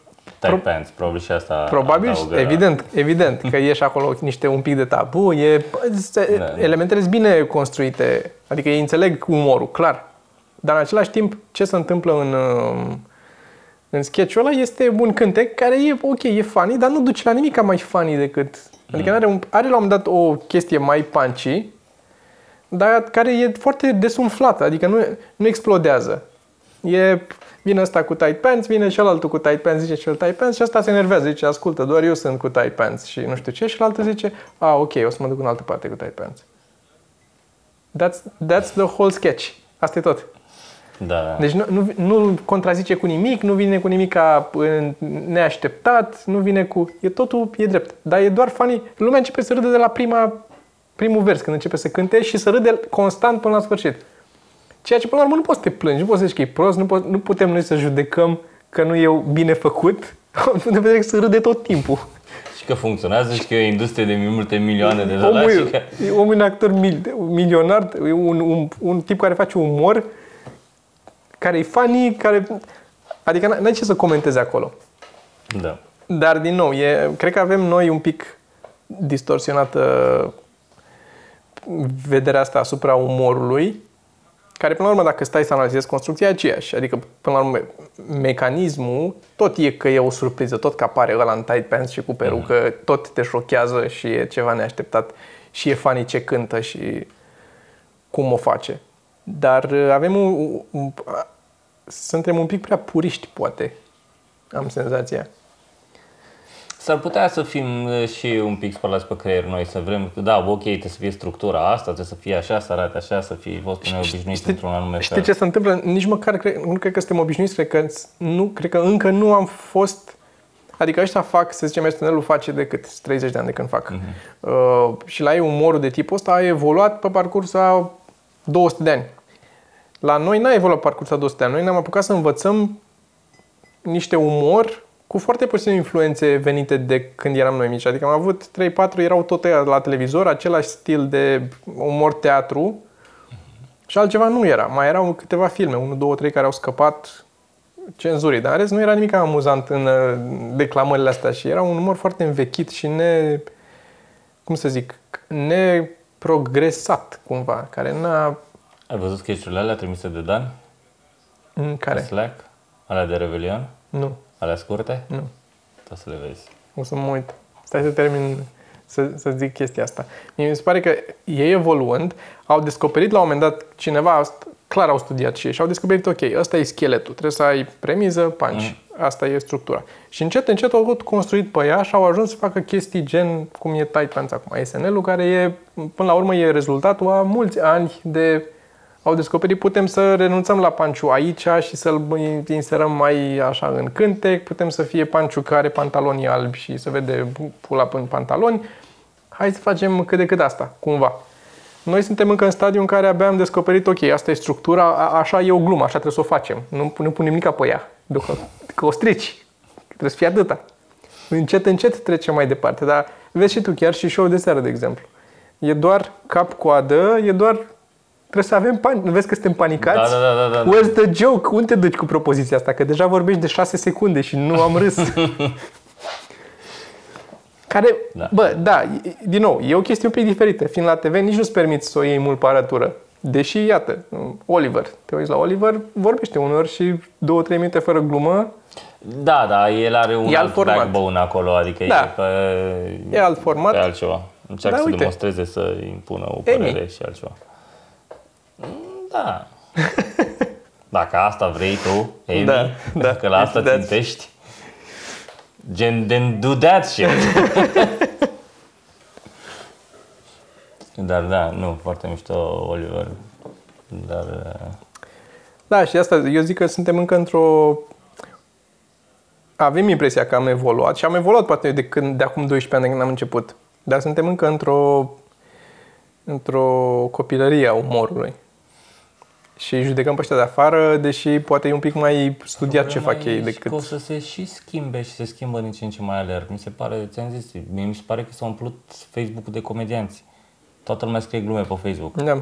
Pro-
pants, probabil și asta
Probabil,
adaugă-
evident, evident că e și acolo niște un pic de tabu, e, se-
Da.
elementele sunt bine construite, adică ei înțeleg umorul, clar. Dar în același timp, ce se întâmplă în, um, în sketch-ul ăla este un cântec care e ok, e funny, dar nu duce la nimic mai funny decât... Adică are, un, are la un moment dat o chestie mai punchy, dar care e foarte desumflată, adică nu, nu explodează. E, vine ăsta cu tight pants, vine celălalt cu tight pants, zice cel tight pants și ăsta se enervează, zice, ascultă, doar eu sunt cu tight pants și nu știu ce, și altul zice, a, ok, o să mă duc în altă parte cu tight pants. That's, that's the whole sketch. Asta e tot.
Da, da.
Deci nu, nu, nu contrazice cu nimic, nu vine cu nimic ca în neașteptat, nu vine cu... E totul, e drept. Dar e doar funny. Lumea începe să râde de la prima, primul vers, când începe să cânte și să râde constant până la sfârșit. Ceea ce, până la urmă, nu poți să te plângi, nu poți să zici că e prost, nu, poți, nu putem noi să judecăm că nu e bine făcut. Nu vedem să râde tot timpul.
Și că funcționează și că e o industrie de multe milioane de
Omul,
dolari și
e,
că...
e omul e un actor mil, milionar, e un, un, un tip care face umor, care e funny, care... Adică n- n-ai ce să comentezi acolo.
Da.
Dar, din nou, e, cred că avem noi un pic distorsionată vederea asta asupra umorului, care, până la urmă, dacă stai să analizezi construcția, e aceeași. Adică, până la urmă, mecanismul tot e că e o surpriză, tot că apare ăla în tight pants și cu perucă, tot te șochează și e ceva neașteptat și e funny ce cântă și cum o face. Dar uh, avem un, un, suntem un pic prea puriști, poate. Am senzația.
S-ar putea să fim uh, și un pic spălați pe creier noi, să vrem, da, ok, trebuie să fie structura asta, trebuie să fie așa, să arate așa, să fie fost neobișnuit într-un anume
Știi
fel.
ce se întâmplă? Nici măcar cred, nu cred că suntem obișnuiți, cred că, nu, cred că încă nu am fost... Adică ăștia fac, să zicem, SNL-ul face de cât? 30 de ani de când fac. Uh-huh. Uh, și la ei umorul de tipul ăsta a evoluat pe parcursul a 200 de ani. La noi n-a evoluat pe parcursul a 200 de ani. Noi ne-am apucat să învățăm niște umor cu foarte puține influențe venite de când eram noi mici. Adică am avut 3-4, erau tot ăia la televizor, același stil de umor teatru, și altceva nu era. Mai erau câteva filme, 1, 2, 3 care au scăpat cenzurii, dar în rest nu era nimic amuzant în uh, declamările astea și era un umor foarte învechit și ne, cum să zic, neprogresat cumva, care n-a...
Ai văzut sketch-urile alea trimise de Dan?
În care?
Slack? Alea de Revelion?
Nu,
Alea scurte?
nu.
O să le vezi.
O să mă uit. Stai să termin să, să zic chestia asta. Mie mi se pare că ei evoluând au descoperit la un moment dat cineva, ast- clar au studiat și ei și au descoperit, ok, ăsta e scheletul, trebuie să ai premiză, punch, mm. asta e structura. Și încet, încet au tot construit pe ea și au ajuns să facă chestii gen cum e Titans acum, SNL-ul, care e, până la urmă, e rezultatul a mulți ani de au descoperit, putem să renunțăm la panciu aici și să-l inserăm mai așa în cântec, putem să fie panciu care are pantaloni albi și se vede pula în pantaloni. Hai să facem cât de cât asta, cumva. Noi suntem încă în stadiu în care abia am descoperit, ok, asta e structura, a, așa e o glumă, așa trebuie să o facem. Nu, nu punem nimic pe ea, că, că o strici. Trebuie să fie atâta. Încet, încet trecem mai departe, dar vezi și tu, chiar și show de seară, de exemplu. E doar cap-coadă, e doar Trebuie să avem pani. Nu vezi că suntem panicați?
Da, da, da, da, da.
Where's the joke? Unde te duci cu propoziția asta? Că deja vorbești de 6 secunde și nu am râs. Care,
Da.
bă, da, e- din nou, e o chestie un pic diferită. Fiind la TV, nici nu-ți permiți să o iei mult pe arătură. Deși, iată, Oliver, te uiți la Oliver, vorbește uneori și două, trei minute fără glumă,
Da, da, el are un
E alt
alt
format.
backbone acolo, adică
Da.
e pe,
E alt format.
pe altceva. Încearcă
Da,
să
uite.
demonstreze, să impună o
Amy.
părere și altceva. Mm, Da. Dacă asta vrei tu, Amy,
Da, da.
că la asta
That's-
țintești, gen, then do that shit. Dar da, nu, foarte mișto Oliver. Dar uh,
Da, și asta, eu zic că suntem încă într-o... Avem impresia că am evoluat și am evoluat poate de, când, de acum 12 ani de când am început. Dar suntem încă într-o într-o copilărie a umorului. Și îi judecăm pe ăștia de afară, deși poate e un pic mai studiat ce fac ei
Problema e și
decât...
Că o să se și schimbe și se schimbă din ce în ce mai alerg. Mi se pare, ți-am zis, mie mi se pare că s-a umplut Facebook de comedianți. Toată lumea scrie glume pe Facebook.
Da.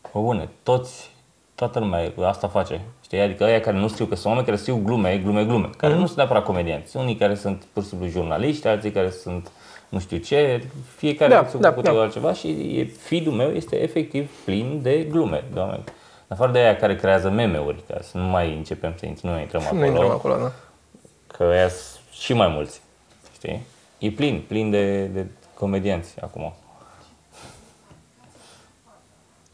Pe bune, toți, toată lumea asta face. Știi? Adică aia care nu scriu, că sunt oameni care scriu glume, glume, glume, care
Mhm.
nu sunt neapărat comedianți. Unii care sunt pur și simplu jurnaliști, alții care sunt nu știu ce, fiecare
Da,
se
da,
ocupă
da.
de altceva și e, feed-ul meu este efectiv plin de glume, de oameni. În afară de aia care creează meme-uri, ca să nu mai începem să intr- nu mai intrăm
Nu
acolo,
intrăm acolo, da.
că ăia sunt și mai mulți, știi? E plin, plin de, de comedianți acum.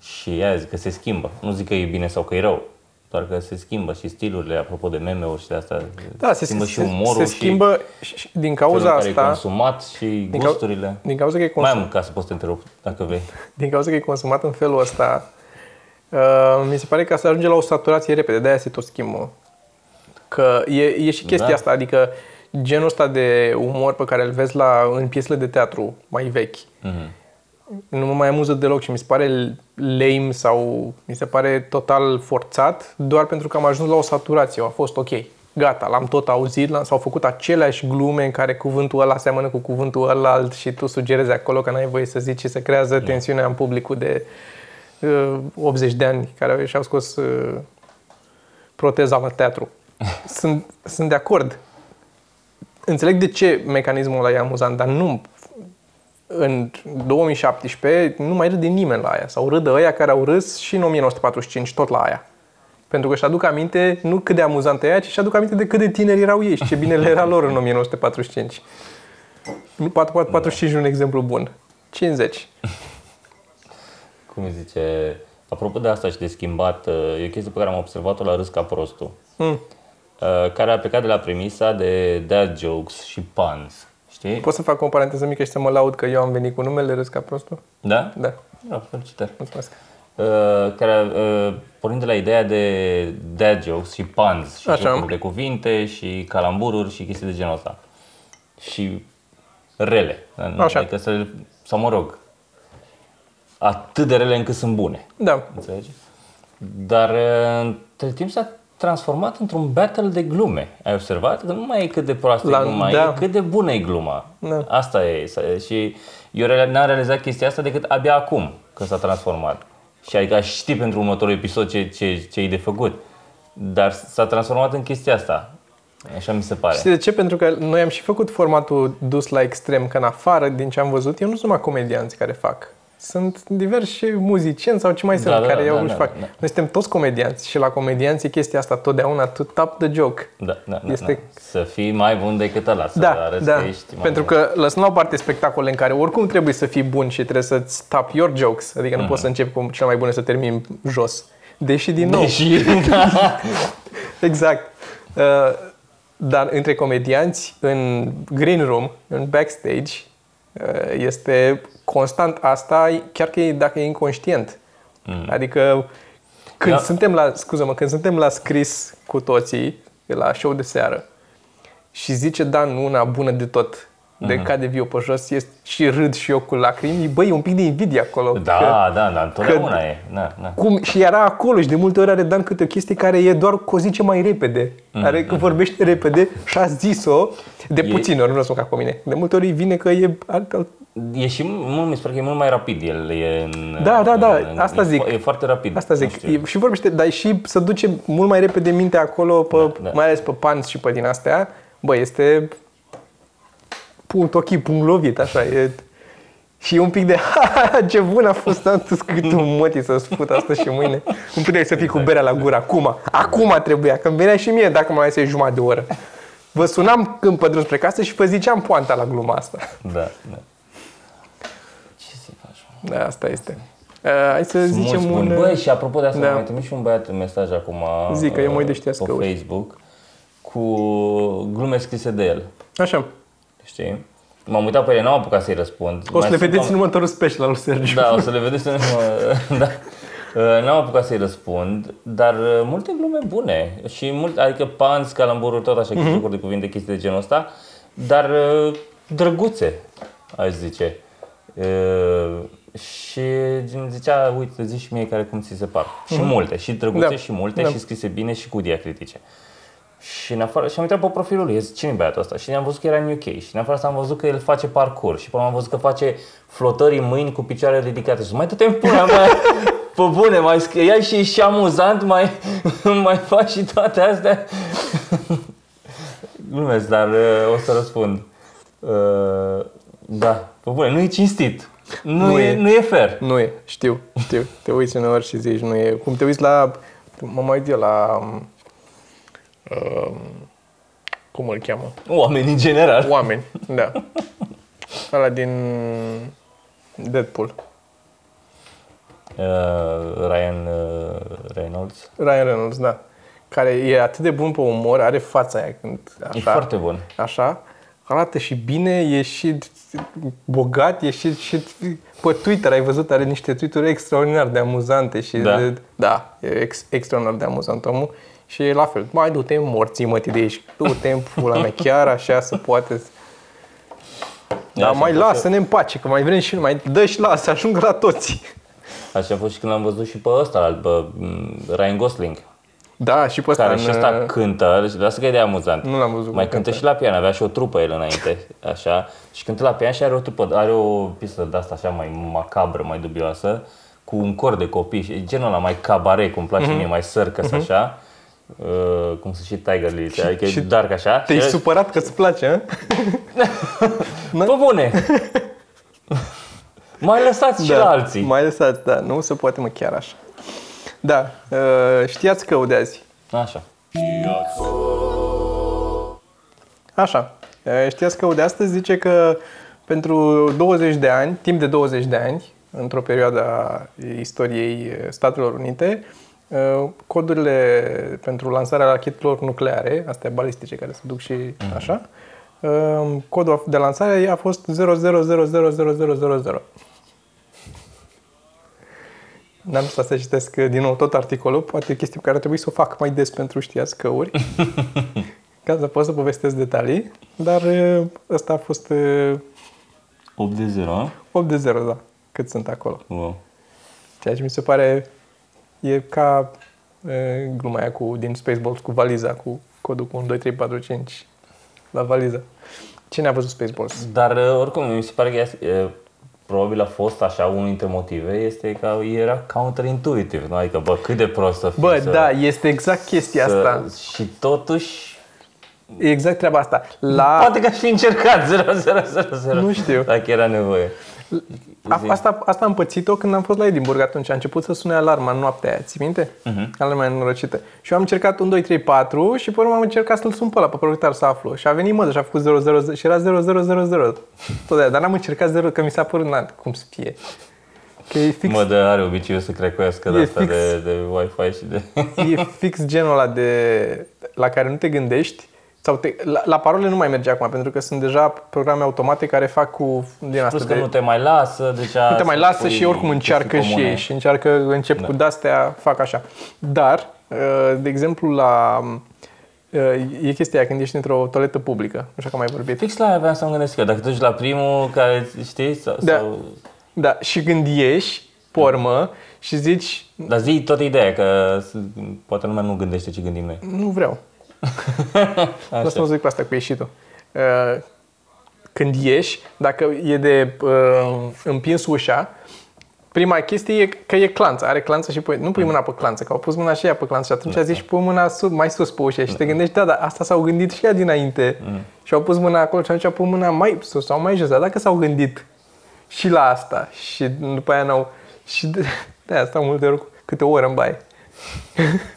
Și aia zic că se schimbă. Nu zic că e bine sau că e rău, doar că se schimbă și stilurile, apropo de meme-uri și de asta,
Da, se,
schimbă
se,
și umorul
se schimbă și, și din cauza
și felul în care e
asta,
consumat și
cau-
gusturile.
din cauza că e
Mai
consum,
am ca să poți să te întrerup, dacă vrei.
din cauza că e consumat în felul ăsta, uh, mi se pare că se ajunge la o saturație repede, de-aia se tot schimbă. Că e, e și chestia
Da.
asta, adică genul ăsta de umor pe care îl vezi la, în piesele de teatru mai vechi,
Mhm.
nu mă mai amuză deloc și mi se pare lame sau mi se pare total forțat doar pentru că am ajuns la o saturație. A fost ok, gata, l-am tot auzit, l-am- s-au făcut aceleași glume în care cuvântul ăla seamănă cu cuvântul ălalt și tu sugerezi acolo că n-ai voie să zici și se creează tensiunea în publicul de uh, 80 de ani care și-au scos uh, proteza la teatru. Sunt, sunt de acord. Înțeleg de ce mecanismul ăla e amuzant, dar nu în 2017 nu mai râde nimeni la aia. Sau râdă ăia care au râs și în 1945 tot la aia. Pentru că își aduc aminte nu cât de amuzant e aia, ci își aduc aminte de cât de tineri erau ei și ce bine le era lor în 1945. Nu, 45 e un exemplu bun. 50.
Cum îi zice, apropo de asta și de schimbat, e o chestie pe care am observat-o la Râs ca prostul,
Mm.
uh, care a plecat de la premisa de dad jokes și puns, știi?
Pot să fac o paranteză mică și să mă laud că eu am venit cu numele Râs ca prostul?
Da?
Da,
Da, felicitări.
mulțumesc.
Uh, care, uh, pornind de la ideea de dad jokes și puns și
Așa.
jocuri de cuvinte și calambururi și chestii de genul ăsta. Și rele. Da?
Așa.
Adică să, sau mă rog, atât de rele încât sunt bune.
Da,
Înțelegi? Dar uh, între timp s-a transformat într-un battle de glume. Ai observat? Că nu mai e cât de proastă
La-
e gluma,
da.
e cât de bună e gluma.
Da.
Asta e. să- Și eu real- n-am realizat chestia asta decât abia acum că s-a transformat. Și adică aș ști pentru următorul episod ce, ce, ce e de făcut. Dar s-a transformat în chestia asta. Așa mi se pare.
Știi de ce? Pentru că noi am și făcut formatul dus la extrem, că în afară din ce am văzut, eu nu sunt numai comedianți care fac sunt diversi muzicieni sau ce mai sunt
Da, da,
care
da,
iau
da,
și
da,
fac.
da.
Noi suntem toți comedianți și la comedianți e chestia asta totdeauna to top the joke.
Da, da, da,
Este-
da. Să fii mai bun decât ăla, să
Da,
arăți
da.
că ești mai
Pentru
bun.
că lăsăm la o parte spectacole în care oricum trebuie să fii bun și trebuie să-ți top your jokes. Adică nu
Mhm.
poți să începi cu cele mai bune să termini jos. Deși din nou,
Deși, da.
Exact. Uh, dar între comedianți, în green room, în backstage, uh, este constant asta, chiar că e, dacă e inconștient. Mm. Adică când
Eu-
suntem la, scuză-mă, când suntem la scris cu toții, la show de seară, și zice Dan una bună de tot, de cade viu pe jos, este, și râd și eu cu lacrimi, băi, e un pic de invidie acolo. că-
Da, da, da, întotdeauna e. Da, da.
cum, și era acolo și de multe ori are Dan câte o chestie care e doar că o zice mai repede. Are că vorbește repede și a zis-o de
Mm-hmm. E-
puțin ori, nu vreau să mă ca cu mine. De multe ori îi vine că e alt, alt
E și mult, mi se pare că e mult mai rapid el. E în,
Da, da, da,
în-
asta
e,
zic.
fo- E foarte rapid.
Asta
Nu
zic.
știu.
E, și vorbește, dar și să duce mult mai repede mintea acolo, pe,
da.
mai ales pe panți și pe din astea. Bă, este punct ochi, punct lovit, așa. E, și e un pic de, ha, ce bun a fost antus cât un mătii să-ți fut asta și mâine. Cum puteai să fii cu berea la gură acum. Acum trebuia, că îmi venea și mie dacă mai să jumătate de oră. Vă sunam când pe drum spre casă și vă ziceam poanta la gluma asta.
Da, da. Ce să faci? mă?
Da, asta este. Uh, hai să
Mulți
zicem
buni.
un...
Băi, și apropo de asta,
Da.
da. mai trimis și un băiat un mesaj acum
Zic că eu mă uit de
uh,
știați
pe
căuți.
Facebook cu glume scrise de el.
Așa.
Știi? M-am uitat pe ele, n-am apucat să-i răspund.
O să
Mai
le
sunt
vedeți în
cam-
următorul special al lui Sergiu.
Da, o să le vedeți în... da. Uh, N-am apucat să-i răspund, dar uh, multe glume bune și mult, adică panți, calambururi, tot așa,
Mhm.
mm-hmm. de cuvinte, chestii de genul ăsta, dar uh, drăguțe, aș zice. Uh, și gen zicea, uite, zici și mie care cum ți se par. Și multe, și drăguțe,
Mhm. Da.
și multe,
Da.
și scrise bine, și cu diacritice. Și în afară, și am uitat pe profilul lui, zic, cine e băiatul ăsta? Și am văzut că era în UK. Și în afară asta am văzut că el face parcurs. Și până am văzut că face flotări în mâini cu picioarele ridicate. Și zic, mai te pula mea, pe bune, mai scriai și și amuzant, mai, mai faci și toate astea. Glumesc, dar uh, o să răspund. Uh, da, pe bune, nu e cinstit. Nu,
Nu
e,
e.
nu e fair.
Nu e, știu, știu. Te uiți uneori și zici, nu e. Cum te uiți la, mă mai uit eu la, um, um, cum îl cheamă?
Oameni în general.
Oameni, da. Ăla din Deadpool.
Uh, Ryan uh, Reynolds.
Ryan Reynolds, da. Care e atât de bun pe umor, are fața aia când așa.
E foarte bun.
Așa. Arată și bine, e și bogat, e și, și pe Twitter, ai văzut, are niște tweet-uri extraordinar de amuzante și
Da.
de, da, e ex, extraordinar de amuzant omul. Și e la fel, mai du-te morții mătii de aici, du-te în pula mea, chiar așa să poate. Dar
așa
mai
a fost
lasă-ne în pace, că mai vrem și noi, mai dă și lasă, ajung la toți.
Așa a fost și când l-am văzut și pe ăsta, pe mm, Ryan Gosling,
Da, și pe ăsta
care
în,
și ăsta cântă, și lasă că e de amuzant.
Nu l-am văzut
Mai
cum
cântă
cântă.
și la pian, avea și o trupă el înainte, așa, și cântă la pian și are o trupă, are o pistă de asta așa mai macabră, mai dubioasă, cu un cor de copii, și genul ăla mai cabaret, cum place
Mhm.
mie, mai circus așa, uh, cum sunt și Tiger Lily, adică e
și
dark așa.
Te-ai
și-
supărat că îți place, hă?
Pe bune! mai lăsați și la alții.
Mai lăsați, da, nu se poate mă chiar așa. Da, uh, știați că de azi.
Așa.
Așa. Uh, Știați că de astăzi zice că pentru 20 de ani, timp de 20 de ani, într-o perioadă a istoriei Statelor Unite, uh, codurile pentru lansarea rachetelor nucleare, astea balistice care se duc și așa, uh, codul de lansare a fost 00000000. N-am stat să citesc din nou tot articolul, poate e chestie pe care trebuie să o fac mai des pentru știați căuri, ca să pot să povestesc detalii, dar uh, ăsta a fost uh,
8 de 0,
8 de 0, da, cât sunt acolo.
wow.
Ceea ce mi se pare e ca uh, gluma aia cu, din Spaceballs cu valiza, cu codul cu 1, 2, 3, 4, 5 la valiză. Cine a văzut Spaceballs?
Dar uh, oricum, mi se pare că e, e, probabil a fost așa, unul dintre motive este că era counterintuitive, nu? Adică, bă, cât de prost să fii
Bă,
să,
da, este exact chestia
să,
asta.
Și totuși,
E exact treaba asta. La,
poate că aș fi încercat 0, 0, 0, 0.
Nu știu.
Dacă era nevoie.
A, asta, asta am pățit-o când am fost la Edinburgh atunci. A început să sune alarma în noaptea aia, ții minte? Uh-huh. Alarma nenorocită. Și eu am încercat 1, 2, 3, 4 și pe urmă am încercat să-l sun pe ăla, pe proprietar să aflu. Și a venit mă, și a făcut 0, 0, 0 și era 0, 0, 0, 0. Tot de aia. Dar n-am încercat 0, că mi s-a părut, na, cum să fie. Că e fix,
Mă, de are obiceiul să crecoiască de
E
asta
fix.
de, de Wi-Fi și de...
e fix genul ăla de, la care nu te gândești. Sau te, la, la parole nu mai merge acum, pentru că sunt deja programe automate care fac cu din asta
Plus că
de,
nu te mai lasă, deja...
Nu te mai
să
lasă
pui
și oricum
chestii
încearcă și
comune.
ei și încearcă, încep cu de-astea, fac așa. Dar, uh, de exemplu, la uh, e chestia aia când ești într-o toaletă publică, nu știu că am mai vorbit.
Fix la aia aveam să mă gândesc eu. Dacă te duci la primul care, știi, sau...
Da.
sau...
Da, și când ieși, pormă, și zici,
Dar zi toată ideea, că s- poate lumea nu gândește ce gândim noi.
nu vreau. Asta
Așa.
mă zic cu asta, cu ieșitul. Uh, Când ieși, dacă e de uh, împins ușa, prima chestie e că e clanță, are clanță și pui, nu pui mâna pe clanță, că au pus mâna și ea pe clanță și atunci zici pui mâna sus, mai sus pe ușă și te gândești, da, dar asta s-au gândit și ea dinainte și au pus mâna acolo și atunci pun mâna mai sus sau mai jos, dar dacă s-au gândit și la asta și după aia n-au și de, de aia stau multe ori cu- câte o oră în baie.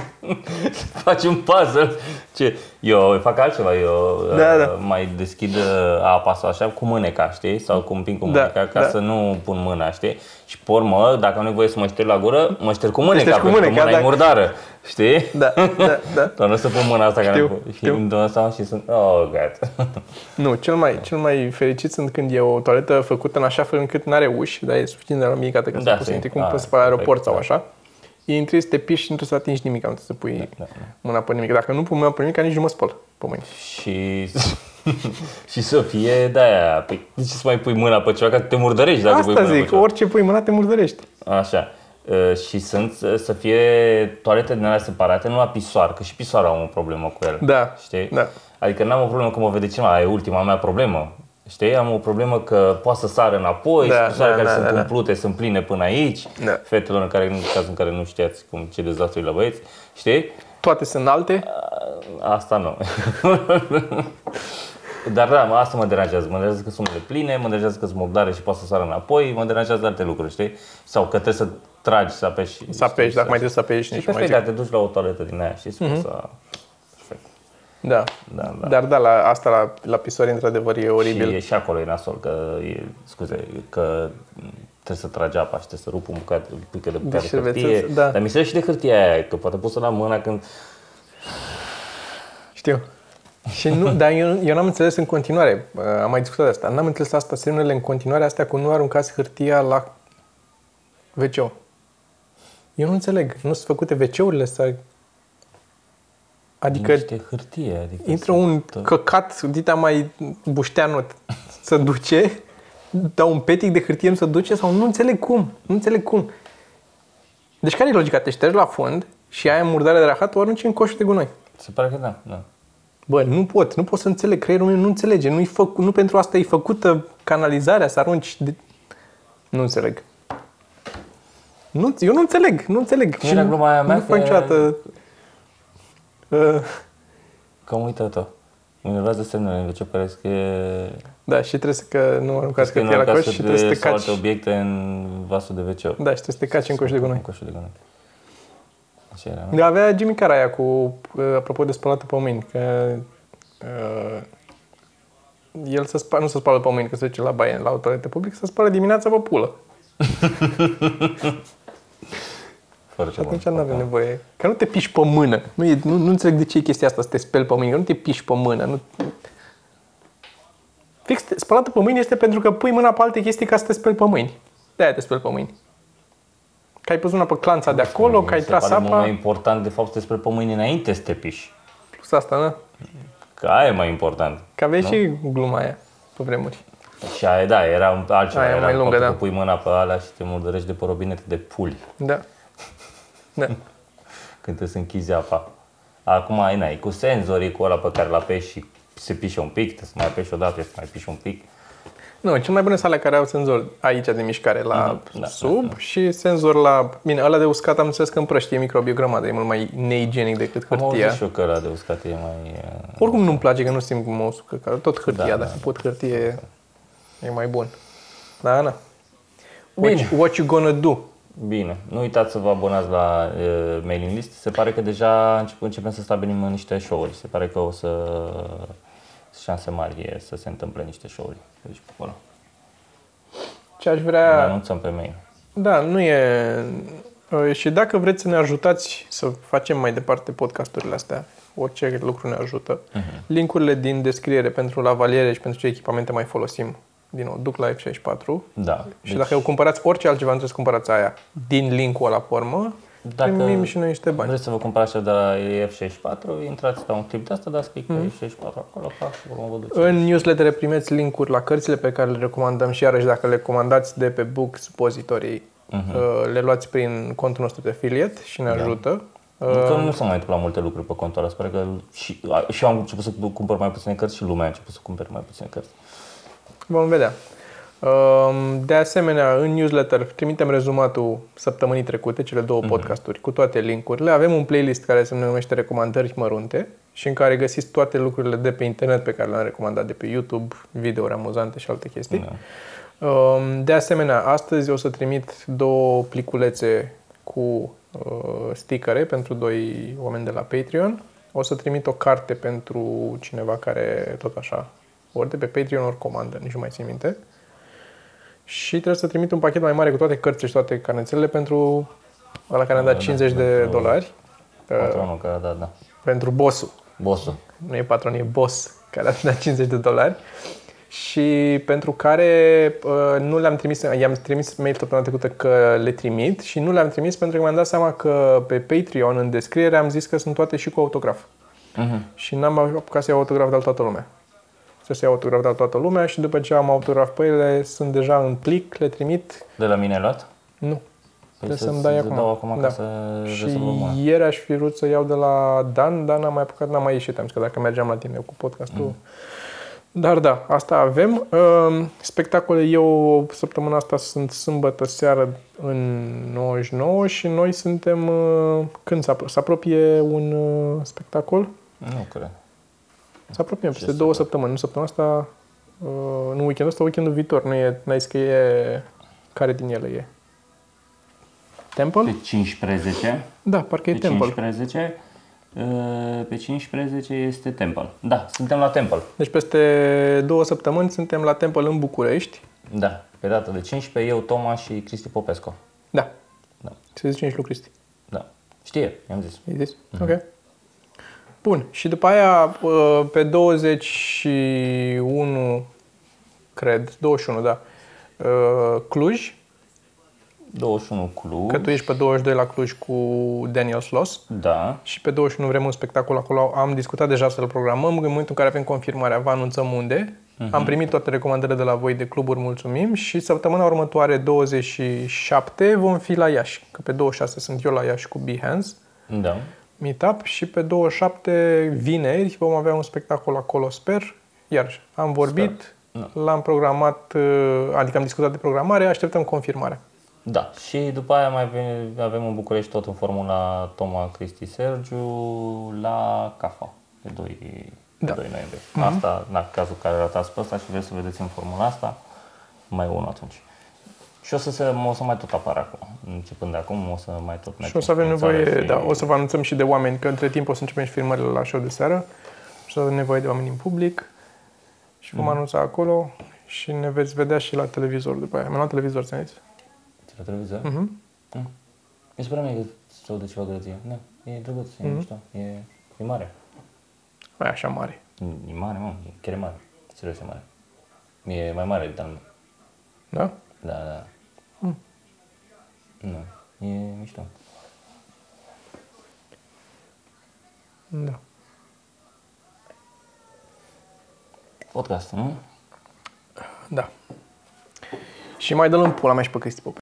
Faci un puzzle. Ce? Eu fac altceva, eu
Da,
uh,
da.
mai deschid uh, apa sau așa cu mâneca, știi? Sau cu un pic cu
Da,
mâneca, ca
da.
să nu pun mâna, știi? Și pe urmă, dacă am nevoie să mă șterg la gură, mă șterg cu mâneca,
ștergi cu
pentru că
mâneca,
mâna e
da.
murdară, știi?
Da, da, da.
Dar nu să pun mâna asta care
Știu,
am și
știu.
îmi dau asta și sunt, oh, gata.
Nu, cel mai, cel mai fericit sunt când e o toaletă făcută în așa fel încât nu are uși, dar e suficient de luminică ca să
Da,
poți să
sim.
intri cum
Ah,
poți să pe aeroport
perfect,
sau
da.
așa. Intri să te piși și nu trebuie să atingi nimic, nu trebuie să pui
da.
mâna pe nimic. Dacă nu pui mâna pe nimic, nici nu mă spăl pe mâini.
și, și să fie de-aia. Păi, de ce să mai pui mâna pe ceva, că te murdărești dacă pui
Asta
mâna pe
zic,
ceva.
orice pui mâna te murdărești.
Așa. Uh, și sunt uh, să fie toalete din alea separate, nu la pisoar, că și pisoarul am o problemă cu el.
Da,
Știi?
da.
Adică n-am o problemă că mă vede cineva, e ultima mea problemă. Știi? Am o problemă că poate să sară înapoi,
Da,
da, pisoare
da,
care
da,
sunt
da, da.
umplute, sunt pline până aici.
Da.
Fetelor în care, în cazul în care nu știați cum, ce dezastru e la băieți. Știi?
Toate sunt înalte.
Asta nu. Dar da, mă, asta mă deranjează. Mă deranjează că sunt unele pline, mă deranjează că sunt murdare și poate să sară înapoi, mă deranjează alte lucruri, știi? Sau că trebuie să tragi, să apeși.
Să apeși, dacă mai trebuie să apeși,
Și
nici nu mai
perfect,
zic.
da, te duci la o toaletă din aia, știi? Mm-hmm. Să... Perfect.
Da.
Da, da.
Dar da, la, asta la, la pisoare într-adevăr e oribil.
Și, și acolo e nasol, că e, scuze, că trebuie să tragi apa și trebuie să rup un bucat, un pic de bucată de
șervețel,
hârtie.
da.
Dar mi se și de hârtia aia, că poate poți să la mâna când...
Știu. Și nu, dar eu, eu n-am înțeles în continuare, uh, am mai discutat de asta, n-am înțeles asta, semnele în continuare astea cu nu aruncați hârtia la wc Eu nu înțeleg, nu sunt făcute wc-urile sau... Adică
Niște hârtie, adică
intră
să-
un căcat, dita mai bușteanut, să duce, dau un petic de hârtie, nu se duce sau nu înțeleg cum, nu înțeleg cum. Deci care e logica? Te ștergi la fund și aia murdare de rahat o arunci în coșul de gunoi.
Se pare că da, da.
Bă, nu pot, nu pot să înțeleg, creierul meu nu înțelege, nu, făc, nu pentru asta e făcută canalizarea, să arunci de... Nu înțeleg. Nu, eu nu înțeleg, nu înțeleg.
Cum era
nu-
gluma aia mea
Nu
că
fac
era-
niciodată... Uh,
Că am uitat-o. Mă enervează semnele, de ce pare că e...
da, și trebuie să că nu aruncați
că
hârtia la
nu
coș
acasă
și trebuie să
de,
te
sau
caci.
alte obiecte în vasul de wc
Da, și trebuie să te caci în coș de
În
gunoi.
coșul de gunoi. Așa era, nu?
Da, avea Jimmy Cara aia cu, uh, apropo de spălată pe mâini, că uh, el se spa, nu se spală pe mâini, că se duce la baie, la o toaletă publică, se spală dimineața pe pulă.
Fără
Și
ce
atunci
bun.
nu avem nevoie. Că nu te piși pe mână. Nu, e, nu, nu înțeleg de ce e chestia asta să te speli pe mâini. Că nu te piși pe mână. Nu... Fix, te- spălatul pe mâini este pentru că pui mâna pe alte chestii ca să te speli pe mâini. De-aia te speli pe mâini. Că ai pus mâna pe clanța de acolo, că ai
Se
tras
pare mult mai
apa.
important, de fapt, despre pe mâini înainte să te piși.
Plus asta, nu?
Că aia e mai important.
Că aveai și gluma aia pe vremuri.
Și aia, da, era un altceva.
Aia e
era
mai lungă,
faptul
da.
că pui mâna pe alea și te murdărești de pe robinete de puli
Da. Da.
când te să închizi apa. Acum ai n-ai cu senzorii, cu ăla pe care l apeși și se pișe un pic, trebuie să mai apeși o dată, trebuie să mai piși un pic.
Nu, cel mai bune sunt alea care au senzor aici de mișcare la
da,
sub și senzor la... Bine, ăla de uscat am înțeles că împrăștie microbi o grămadă, e mult mai neigienic decât
Am
hârtia.
auzit și eu că ăla de uscat e mai... uh,
Oricum nu-mi place că nu simt cum mă usucă, că tot hârtia,
Da,
dacă
da,
pot hârtie e mai bun. Da, da. What,
Bine.
you- what you gonna do?
Bine, nu uitați să vă abonați la uh, mailing list. Se pare că deja încep, începem să stabilim niște show-uri. Se pare că o să șanse mari e să se întâmple niște show-uri. Deci pe acolo.
Ce aș
Le
vrea...
anunțăm pe mail.
Da, nu e... uh, Și dacă vreți să ne ajutați să facem mai departe podcasturile astea, orice lucru ne ajută,
Mhm.
linkurile din descriere pentru lavaliere și pentru ce echipamente mai folosim, din nou, duc la F64.
Da.
Și dacă cumpărați orice altceva, nu trebuie să cumpărați aia din linkul ăla pe urmă,
Dacă
primim și noi niște bani.
vreți să vă cumpărați așa de la F64, intrați la un clip de asta, dați click
Mhm.
pe F64 acolo, fac și urmă vă duceți.
În newsletter primiți linkuri la cărțile pe care le recomandăm și iarăși dacă le comandați de pe Book Suppository, uh, le luați prin contul nostru de affiliate și ne ajută. Uh,
Că nu s-au mai întâmplat multe lucruri pe contul ăla. Sper că și, a- și eu am început să cumpăr mai puține cărți și lumea a început să cumpere mai puține cărți.
Vom vedea. Um, De asemenea, în newsletter trimitem rezumatul săptămânii trecute, cele două podcasturi, cu toate linkurile. Avem un playlist care se numește Recomandări mărunte și în care găsiți toate lucrurile de pe internet pe care le-am recomandat de pe YouTube, videouri amuzante și alte chestii.
Da.
Um, De asemenea, astăzi o să trimit două pliculețe cu uh, stickere pentru doi oameni de la Patreon. O să trimit o carte pentru cineva care tot așa, ori de pe Patreon, ori comandă, nici nu mai țin minte. Și trebuie să trimit un pachet mai mare cu toate cărțile și toate carnețelele pentru la care am dat
Da,
50 de
pentru-
dolari. Uh,
Patronul care a dat, da.
pentru bossul
Bossul.
nu e patron, e boss, care a dat 50 de dolari și pentru care uh, nu le-am trimis, i-am trimis mail săptămâna trecută că le trimit și nu le-am trimis pentru că mi-am dat seama că pe Patreon, în descriere, am zis că sunt toate și cu autograf.
Mhm.
Și n-am apucat să iau autograf de la toată lumea. Trebuie să iau autograf de la toată lumea și după ce am autograf pe ele, sunt deja în plic, le trimit.
De la mine ai luat?
Nu. Trebuie
să-ți-
să-mi dai
să
acum.
dau acum
Da.
ca să
Și
rezolvăm mâna.
ieri aș fi vrut să iau de la Dan, dar n-am mai apucat, n-am mai ieșit. Am zis că dacă mergeam la tine cu podcastul...
Mm.
Dar da, asta avem. Um, Spectacole, eu săptămâna asta sunt sâmbătă seară în 99 și noi suntem... uh, Când se apro- se apropie un uh, spectacol?
Nu cred.
Se apropie
Ce
peste
să
două
fac?
săptămâni. Nu săptămâna asta, uh, nu weekendul ăsta, weekendul viitor. Nu e, n-ai zis că e... Care din ele e? Temple?
Pe 15.
Da, parcă e
Pe
Temple.
15. uh, Pe 15 este Temple. Da, suntem la Temple.
Deci peste două săptămâni suntem la Temple în București.
Da, pe data de 15, eu, Toma și Cristi Popescu.
Da.
Da.
Se zice nici lui Cristi.
Da. Știe, i-am zis.
Ai zis? Ok. Bun. Și după aia, uh, pe 21, cred, 21, da, uh, Cluj,
21 Cluj.
că tu ești pe 22 la Cluj cu Daniel Sloss.
Da.
Și pe 21 vrem un spectacol acolo. Am discutat deja să-l programăm. În momentul în care avem confirmarea, vă anunțăm unde. Am primit toate recomandările de la voi de cluburi, mulțumim. Și săptămâna următoare, 27, vom fi la Iași. Că pe 26 sunt eu la Iași cu Behance
Da.
Meetup și pe 27, vineri, vom avea un spectacol acolo, sper. Iar am vorbit, l-am programat, uh, adică am discutat de programare, așteptăm confirmarea.
Da. Și după aia mai avem, avem în București tot în formula Toma, Cristi, Sergiu la CAFA. Pe 2, pe
Da.
2 noiembrie. Asta, în cazul care ratați pe ăsta și vreți să vedeți în formula asta, mai e unul atunci. Și o să, se, o să mai tot apară acum. Începând de acum, o să mai tot
Și o să avem
mergem
nevoie,
în țară
da, o să vă anunțăm și de oameni, că între timp o să începem și filmările la show de seară și o să avem nevoie de oameni în public și vom anunța acolo și ne veți vedea și la televizor după aia. Am luat televizor, ți-am zis?
Ți la televizor?
Mhm.
Mm. Mi se pare mie că se aude ceva grăție. Da, e drăguț, e
Mhm.
mișto, e, e mare.
Mai așa mare.
E mare, mă, e chiar e mare. Serios, e mare. E mai mare decât al meu.
Da?
Da, da.
Mm.
Nu, e mișto.
Da.
Podcast, nu?
Da. Și mai dă-l în pula mea și pe Cristi Popescu.